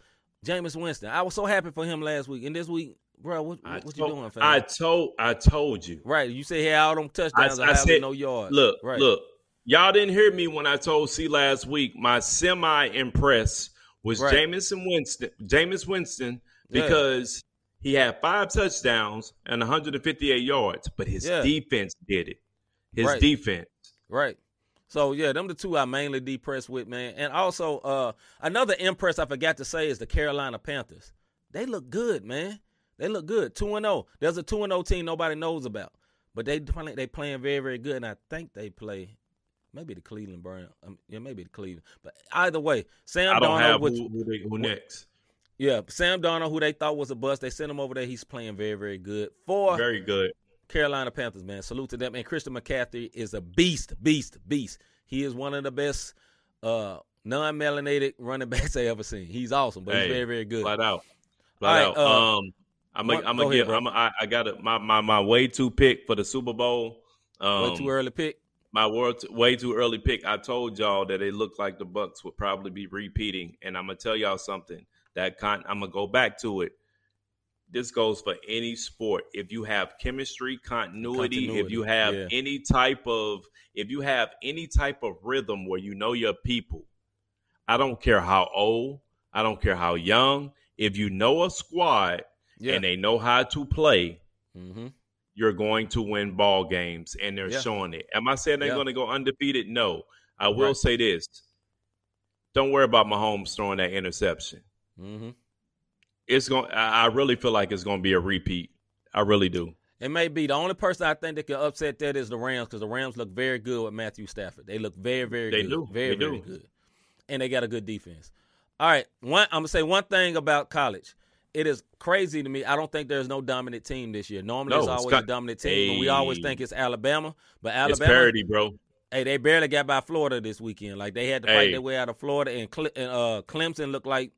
Speaker 3: Jameis Winston. I was so happy for him last week, and this week, bro, what,
Speaker 2: I
Speaker 3: what you doing, fam?
Speaker 2: I told I told you.
Speaker 3: Right. You say he had all them
Speaker 2: I,
Speaker 3: touchdowns. I,
Speaker 2: I said
Speaker 3: no yards.
Speaker 2: Look,
Speaker 3: right.
Speaker 2: look. Y'all didn't hear me when I told C last week. My semi impress was
Speaker 3: Right.
Speaker 2: Jameis Winston. Jameis Winston
Speaker 3: Yeah.
Speaker 2: because he had five touchdowns and 158 yards, but his
Speaker 3: Yeah.
Speaker 2: defense did it. His
Speaker 3: Right.
Speaker 2: defense.
Speaker 3: Right. So yeah, them the two I mainly depressed with, man. And also uh another impress I forgot to say is the Carolina Panthers. They look good, man. They look good. Two and zero. There's a two and zero team nobody knows about, but they play, they playing very very good. And I think they play maybe the Cleveland Browns. Um, yeah, maybe the Cleveland. But either way, Sam
Speaker 2: I don't
Speaker 3: Darnold,
Speaker 2: have
Speaker 3: which-
Speaker 2: who, who, they, who next.
Speaker 3: yeah, Sam Darnold, who they thought was a bust, they sent him over there. He's playing very very good. For
Speaker 2: Very good.
Speaker 3: Carolina Panthers, man. Salute to them. And Christian McCaffrey is a beast, beast, beast. He is one of the best uh, non-melanated running backs I ever seen. He's awesome, but
Speaker 2: Hey,
Speaker 3: he's very, very good.
Speaker 2: Flat out. Flat
Speaker 3: right,
Speaker 2: out.
Speaker 3: uh,
Speaker 2: um, I'm gonna
Speaker 3: go
Speaker 2: I'm give.
Speaker 3: bro.
Speaker 2: I'm I, I got. My, my my way too pick for the Super Bowl. Um,
Speaker 3: Way too early pick.
Speaker 2: My world way too early pick. I told y'all that it looked like the Bucs would probably be repeating, and I'm gonna tell y'all something. That con- I'm gonna go back to it. This goes for any sport. If you have chemistry, continuity, if you have
Speaker 3: yeah.
Speaker 2: any type of, if you have any type of rhythm where you know your people, I don't care how old, I don't care how young. If you know a squad
Speaker 3: Yeah.
Speaker 2: and they know how to play,
Speaker 3: Mm-hmm.
Speaker 2: You're going to win ball games, and they're
Speaker 3: Yeah.
Speaker 2: showing it. Am I saying they're
Speaker 3: Yeah.
Speaker 2: going to go undefeated? No. I will
Speaker 3: Right.
Speaker 2: say this: don't worry about Mahomes throwing that interception.
Speaker 3: Mm-hmm.
Speaker 2: It's going. I really feel like it's going to be a repeat. I really do.
Speaker 3: It may be the only person I think that can upset that is the Rams because the Rams look very good with Matthew Stafford. They look very, very good.
Speaker 2: They
Speaker 3: good.
Speaker 2: do.
Speaker 3: Very,
Speaker 2: They
Speaker 3: very
Speaker 2: do.
Speaker 3: good. And they got a good defense. All right. One I'm gonna say one thing about college. It is crazy to me. I don't think there's no dominant team this year. Normally
Speaker 2: No,
Speaker 3: there's always
Speaker 2: got-
Speaker 3: a dominant team, and we always think it's Alabama. But Alabama, it's
Speaker 2: parity, bro.
Speaker 3: Hey, they barely got by Florida this weekend. Like they had to fight
Speaker 2: Hey.
Speaker 3: their way out of Florida, and, Cle- and uh, Clemson looked like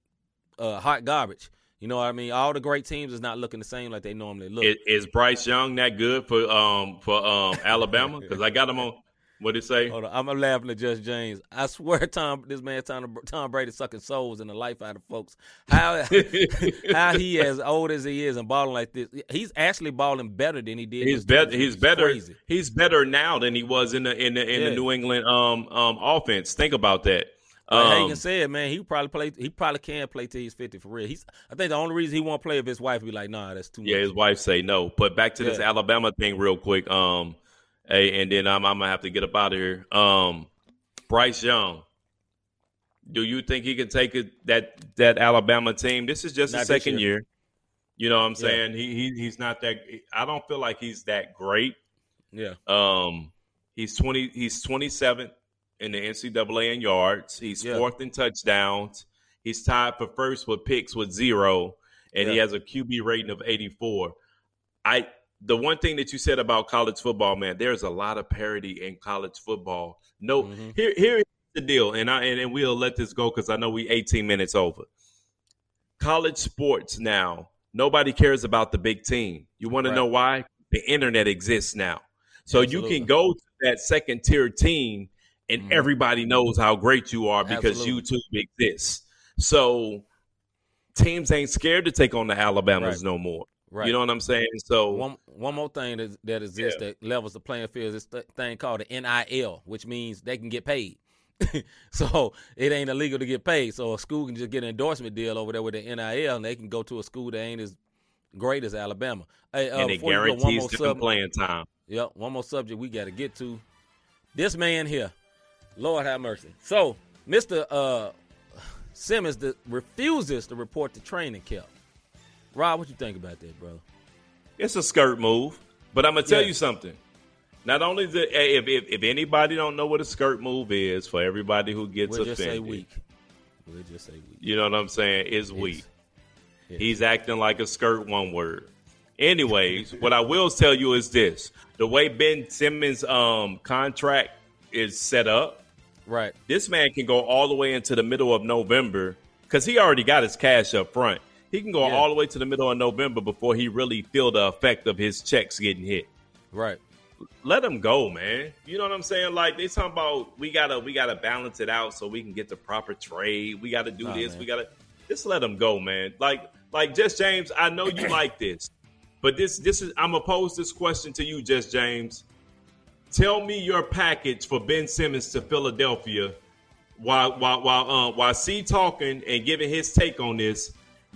Speaker 3: uh, hot garbage. You know what I mean? All the great teams is not looking the same like they normally look.
Speaker 2: Is, is Bryce Young that good for um for um Alabama? Because I got him on. What did it say?
Speaker 3: Hold on, I'm laughing at Just James. I swear, Tom, this man Tom, Tom Brady sucking souls in the life out of folks. How how he as old as he is and balling like this? He's actually balling better than he did.
Speaker 2: He's better. He's better.
Speaker 3: Crazy.
Speaker 2: He's better now than he was in the in the in
Speaker 3: Yeah.
Speaker 2: the New England um um offense. Think about that.
Speaker 3: Like
Speaker 2: Um,
Speaker 3: Hagan said, man, he probably play. He probably can play till he's fifty for real. He's. I think the only reason he won't play if his wife be like, "Nah, that's too much.
Speaker 2: Yeah,
Speaker 3: much."
Speaker 2: his wife say no. But back to this Alabama thing real quick. Um, hey, and then I'm, I'm gonna have to get up out of here. Um, Bryce Young. Do you think he can take it, that that Alabama team? This is just
Speaker 3: Not
Speaker 2: his second
Speaker 3: year.
Speaker 2: year. You know what I'm
Speaker 3: Yeah.
Speaker 2: saying? He, he he's not that. I don't feel like he's that great.
Speaker 3: Yeah.
Speaker 2: Um, he's twenty. He's twenty seventh in the NCAA in yards. He's
Speaker 3: Yeah.
Speaker 2: fourth in touchdowns. He's tied for first with picks with zero, and he has a QB rating of eighty four. I the one thing that you said about college football, man, there's a lot of parity in college football. No,
Speaker 3: Mm-hmm.
Speaker 2: here here's the deal, and I and, and we'll let this go because I know we 18 minutes over. College sports now, nobody cares about the big team. You want to know why? The internet exists now, so you can go to that second tier team, and
Speaker 3: Mhm.
Speaker 2: everybody knows how great you are because
Speaker 3: Absolutely.
Speaker 2: YouTube exists. So teams ain't scared to take on the Alabamas
Speaker 3: Right.
Speaker 2: no more.
Speaker 3: Right.
Speaker 2: You know what I'm saying? So
Speaker 3: One one more thing that that exists
Speaker 2: Yeah.
Speaker 3: that levels the playing field is this th- thing called the NIL, which means they can get paid. so it ain't illegal to get paid. So a school can just get an endorsement deal over there with the NIL, and they can go to a school that ain't as great as Alabama. Hey, uh,
Speaker 2: and it
Speaker 3: before you go, one
Speaker 2: guarantees
Speaker 3: more
Speaker 2: them
Speaker 3: sub-
Speaker 2: playing time.
Speaker 3: Yep, one more subject we got to get to. This man here, Lord have mercy. So, Mister uh, Simmons that refuses to report the training camp. Rob, what you think about that, bro?
Speaker 2: It's a skirt move, but I'm gonna tell
Speaker 3: Yeah.
Speaker 2: you something. Not only the if, if if anybody don't know what a skirt move is, for everybody who gets
Speaker 3: We'll just say weak. We'll just say weak.
Speaker 2: you know what I'm saying? Is weak. He's acting like a skirt. One word. Anyways, what I will tell you is this: the way Ben Simmons' um contract is set up,
Speaker 3: right?
Speaker 2: This man can go all the way into the middle of November because he already got his cash up front. He can go
Speaker 3: Yeah.
Speaker 2: all the way to the middle of November before he really feel the effect of his checks getting hit.
Speaker 3: Right.
Speaker 2: Let him go, man. You know what I'm saying? Like they talking about we gotta we gotta balance it out so we can get the proper trade. We gotta do
Speaker 3: Nah,
Speaker 2: this.
Speaker 3: man.
Speaker 2: We gotta just let him go, man. Like like Just James, I know you like this, but this this is I'm gonna pose this question to you, Just James. Tell me your package for Ben Simmons to Philadelphia while while while uh, while C talking and giving his take on this.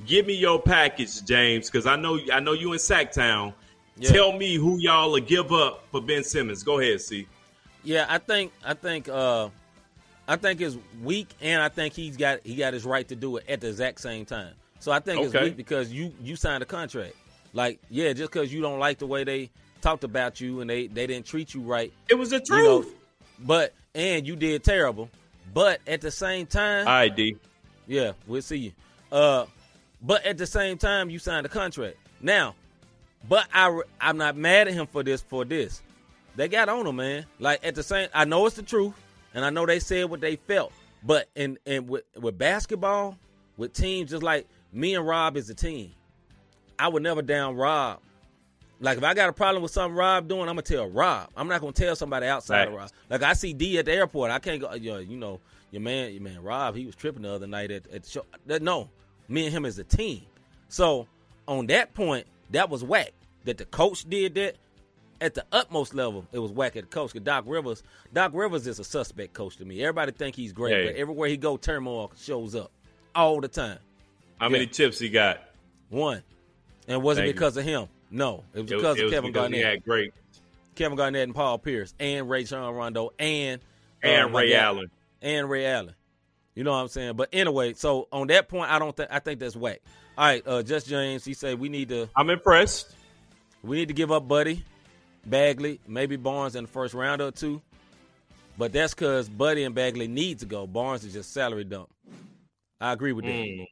Speaker 2: Give me your package, James, because I know I know you in Sactown.
Speaker 3: Yeah.
Speaker 2: Tell me who y'all will give up for Ben Simmons. Go ahead, see.
Speaker 3: Yeah, I think I think uh I think it's weak and I think he's got he got his right to do it at the exact same time. So I think it's weak because you you signed a contract. Like, yeah, just because you don't like the way they talked about you and they they didn't treat you right.
Speaker 2: It was the
Speaker 3: you know,
Speaker 2: truth.
Speaker 3: but and you did terrible. But at the same time,
Speaker 2: All right, D.
Speaker 3: yeah, we'll see you. Uh, but at the same time, you signed a contract. Now, but I I'm not mad at him for this. For this, they got on him, man. Like at the same, I know it's the truth, and I know they said what they felt. But in and with with basketball, with teams just like me and Rob is a team, I would never down Rob. Like if I got a problem with something Rob doing, I'm gonna tell Rob. I'm not gonna tell somebody outside of Rob. Like I see D at the airport, I can't go. Yo, you know your man, your man Rob. He was tripping the other night at, at the show. No, me and him as a team. So on that point, that was whack. That the coach did that at the utmost level. It was whack at the coach. Cause Doc Rivers, Doc Rivers is a suspect coach to me. Everybody think he's great,
Speaker 2: Hey.
Speaker 3: but everywhere he go, turmoil shows up all the time.
Speaker 2: How many
Speaker 3: Yeah.
Speaker 2: chips he got?
Speaker 3: One, and it wasn't
Speaker 2: Thank you.
Speaker 3: because of him. No, it was
Speaker 2: It,
Speaker 3: because
Speaker 2: it
Speaker 3: of
Speaker 2: was
Speaker 3: Kevin
Speaker 2: because he
Speaker 3: Garnett.
Speaker 2: had great
Speaker 3: Kevin Garnett and Paul Pierce and Rajon Rondo and uh,
Speaker 2: and
Speaker 3: my
Speaker 2: Ray Allen.
Speaker 3: and Ray Allen. You know what I'm saying? But anyway, so on that point, I don't think I think that's whack. All right, uh, Just James, he said we need to
Speaker 2: I'm impressed.
Speaker 3: we need to give up Buddy, Bagley, maybe Barnes in the first round or two. But that's because Buddy and Bagley need to go. Barnes is just salary dump. I agree with that.
Speaker 2: Mm.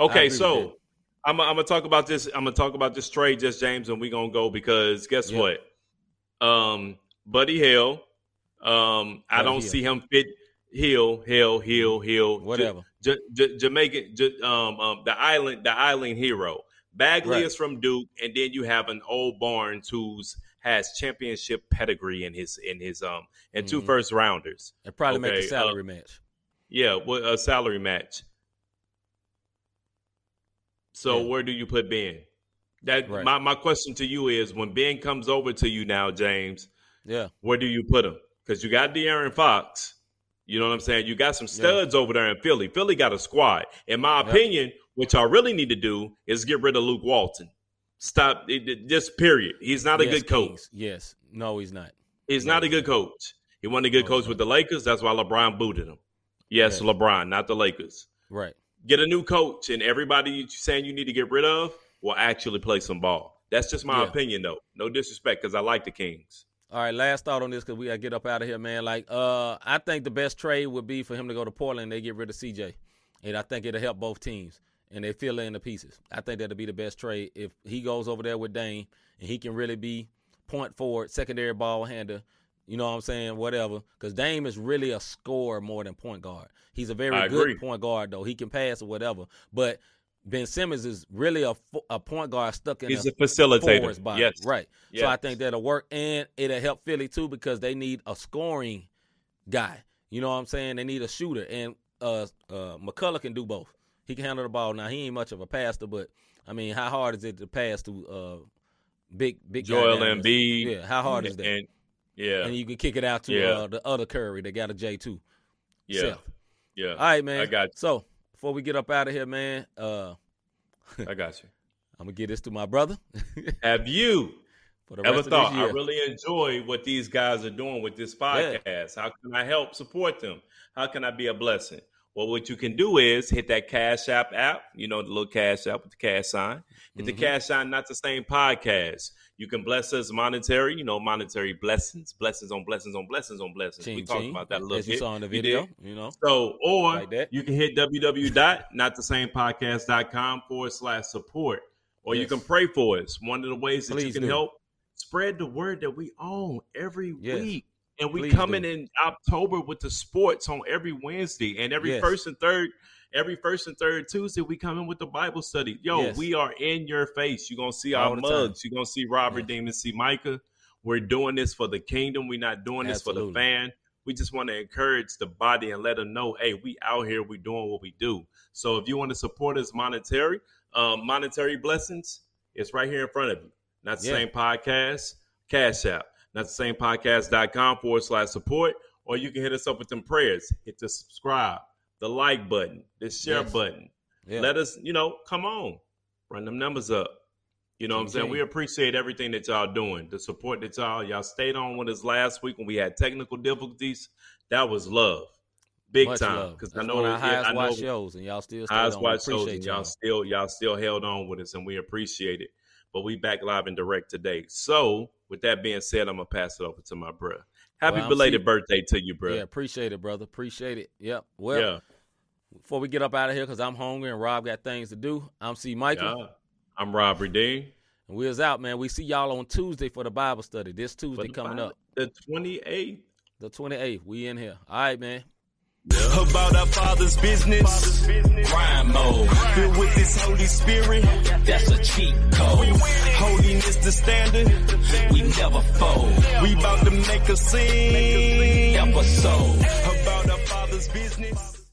Speaker 2: Okay, so I'm, I'm gonna talk about this. I'm gonna talk about this trade, just James, and we're gonna go because guess
Speaker 3: Yeah.
Speaker 2: what? Um, Buddy Hill. Um, I don't
Speaker 3: Hill.
Speaker 2: see him fit. Hill, Hill, Hill, Hill.
Speaker 3: Whatever.
Speaker 2: J- J- Jamaican, J- um, um, the island, the island hero. Bagley
Speaker 3: Right.
Speaker 2: is from Duke, and then you have an old Barnes who's has championship pedigree in his in his um and two
Speaker 3: Mhm.
Speaker 2: first rounders.
Speaker 3: It probably make
Speaker 2: Okay,
Speaker 3: the salary match.
Speaker 2: Yeah, well, a salary match. So
Speaker 3: Yeah.
Speaker 2: where do you put Ben? That
Speaker 3: Right.
Speaker 2: my, my question to you is when Ben comes over to you now, James,
Speaker 3: Yeah.
Speaker 2: where do you put him? Because you got De'Aaron Fox. You know what I'm saying? You got some studs over there in Philly. Philly got a squad. In my
Speaker 3: Yeah.
Speaker 2: opinion, what y'all really need to do is get rid of Luke Walton. Stop it, it- just period. He's not a
Speaker 3: Yes,
Speaker 2: good coach.
Speaker 3: Kings. Yes. No, he's not.
Speaker 2: He's
Speaker 3: No,
Speaker 2: not a good coach. He wasn't a good
Speaker 3: No,
Speaker 2: coach with the Lakers. That's why LeBron booted him. Yes,
Speaker 3: Yes.
Speaker 2: LeBron, not the Lakers.
Speaker 3: Right.
Speaker 2: Get a new coach, and everybody you saying you need to get rid of will actually play some ball. That's just my
Speaker 3: Yeah.
Speaker 2: opinion, though. No disrespect, because I like the Kings.
Speaker 3: All right, last thought on this because we gotta get up out of here, man. Like, uh, I think the best trade would be for him to go to Portland. And They get rid of CJ, and I think it'll help both teams, and they fill in the pieces. I think that'll be the best trade if he goes over there with Dame and he can really be point forward, secondary ball handler. You know what I'm saying? Whatever, because Dame is really a scorer more than point guard. He's a very
Speaker 2: I
Speaker 3: good
Speaker 2: agree.
Speaker 3: point guard though. He can pass or whatever, but. Ben Simmons is really a, a point guard stuck in
Speaker 2: He's
Speaker 3: a
Speaker 2: a facilitator.
Speaker 3: body.
Speaker 2: Yes.
Speaker 3: Right. So I think that'll work, and it'll help Philly too because they need a scoring guy. You know what I'm saying? They need a shooter, and uh, uh, McCullough can do both. He can handle the ball. Now he ain't much of a passer, but I mean, how hard is it to pass to uh, big big
Speaker 2: Joel? Embiid.
Speaker 3: Yeah, how hard is that?
Speaker 2: And yeah,
Speaker 3: And you can kick it out to
Speaker 2: Yeah.
Speaker 3: uh, the other Curry. They got a J two.
Speaker 2: yeah, yeah.
Speaker 3: All right, man.
Speaker 2: I got,
Speaker 3: So before we get up out of here, man, uh.
Speaker 2: I got you.
Speaker 3: I'm gonna get this to my brother.
Speaker 2: Have you
Speaker 3: for the
Speaker 2: ever thought I really enjoy what these guys are doing with this podcast? How can I help support them? How can I be a blessing? Well, what you can do is hit that Cash App app, you know, the little Cash App with the cash sign. Hit the
Speaker 3: Mhm.
Speaker 2: cash sign, not the same podcast. You can bless us monetary, you know, monetary blessings, blessings on blessings on blessings on blessings. we
Speaker 3: Ching,
Speaker 2: talked
Speaker 3: ching,
Speaker 2: about that a little
Speaker 3: as you
Speaker 2: bit.
Speaker 3: saw in the
Speaker 2: We
Speaker 3: video.
Speaker 2: did.
Speaker 3: You know,
Speaker 2: So, or
Speaker 3: Like that.
Speaker 2: you can hit www.notthesamepodcast.com forward slash support, or you can pray for us. One of the ways that you can
Speaker 3: do.
Speaker 2: help spread the word that we own every
Speaker 3: Yes.
Speaker 2: week. And we
Speaker 3: Please
Speaker 2: coming
Speaker 3: do.
Speaker 2: in October with the sports on every Wednesday and every
Speaker 3: Yes.
Speaker 2: first and third, every first and third Tuesday we come in with the Bible study. Yo,
Speaker 3: Yes.
Speaker 2: we are in your face. You're gonna see
Speaker 3: All
Speaker 2: our
Speaker 3: the time.
Speaker 2: mugs. You're gonna see
Speaker 3: Rob
Speaker 2: Redeem, see Micah. We're doing this for the kingdom. We're not doing this for the fan. We just want to encourage the body and let them know, hey, we out here, we doing what we do. So if you want to support us monetary, um, monetary blessings, it's right here in front of you. Not the
Speaker 3: Yeah.
Speaker 2: same podcast, Cash App. Not the same podcast.com forward slash support. Or you can hit us up with them prayers. Hit the subscribe, the like button, the share
Speaker 3: Yes.
Speaker 2: button.
Speaker 3: yeah.
Speaker 2: Let us, you know, come on. Run them numbers up. You know what I'm saying? We appreciate everything that y'all doing, the support that y'all y'all stayed on with us last week when we had technical difficulties. That was love, big
Speaker 3: Much
Speaker 2: time. Because I know
Speaker 3: one of our
Speaker 2: yeah,
Speaker 3: highest
Speaker 2: I know
Speaker 3: shows, and y'all still stayed
Speaker 2: highest
Speaker 3: on. We
Speaker 2: shows, and y'all
Speaker 3: y'all.
Speaker 2: still y'all still held on with us, and we appreciate it. But we back live and direct today. So with that being said, I'm gonna pass it over to my bruh. Happy
Speaker 3: Well,
Speaker 2: belated
Speaker 3: see-
Speaker 2: birthday to you, bruh.
Speaker 3: Yeah, appreciate it, brother. Appreciate it. Yep. Well,
Speaker 2: Yeah.
Speaker 3: before we get up out of here, because I'm hungry and Rob got things to do, I'm C. Michael.
Speaker 2: Yeah. I'm Rob Redeem.
Speaker 3: And we is out, man. We see y'all on Tuesday for the Bible study. This Tuesday coming up.
Speaker 2: The 28th.
Speaker 3: The 28th. We in here. All right, man.
Speaker 1: About our Father's business. Rhyme mode. Filled with this Holy Spirit. That's a cheat code. Holiness the standard. We never fold. We about to make a scene. Episode. About our Father's business.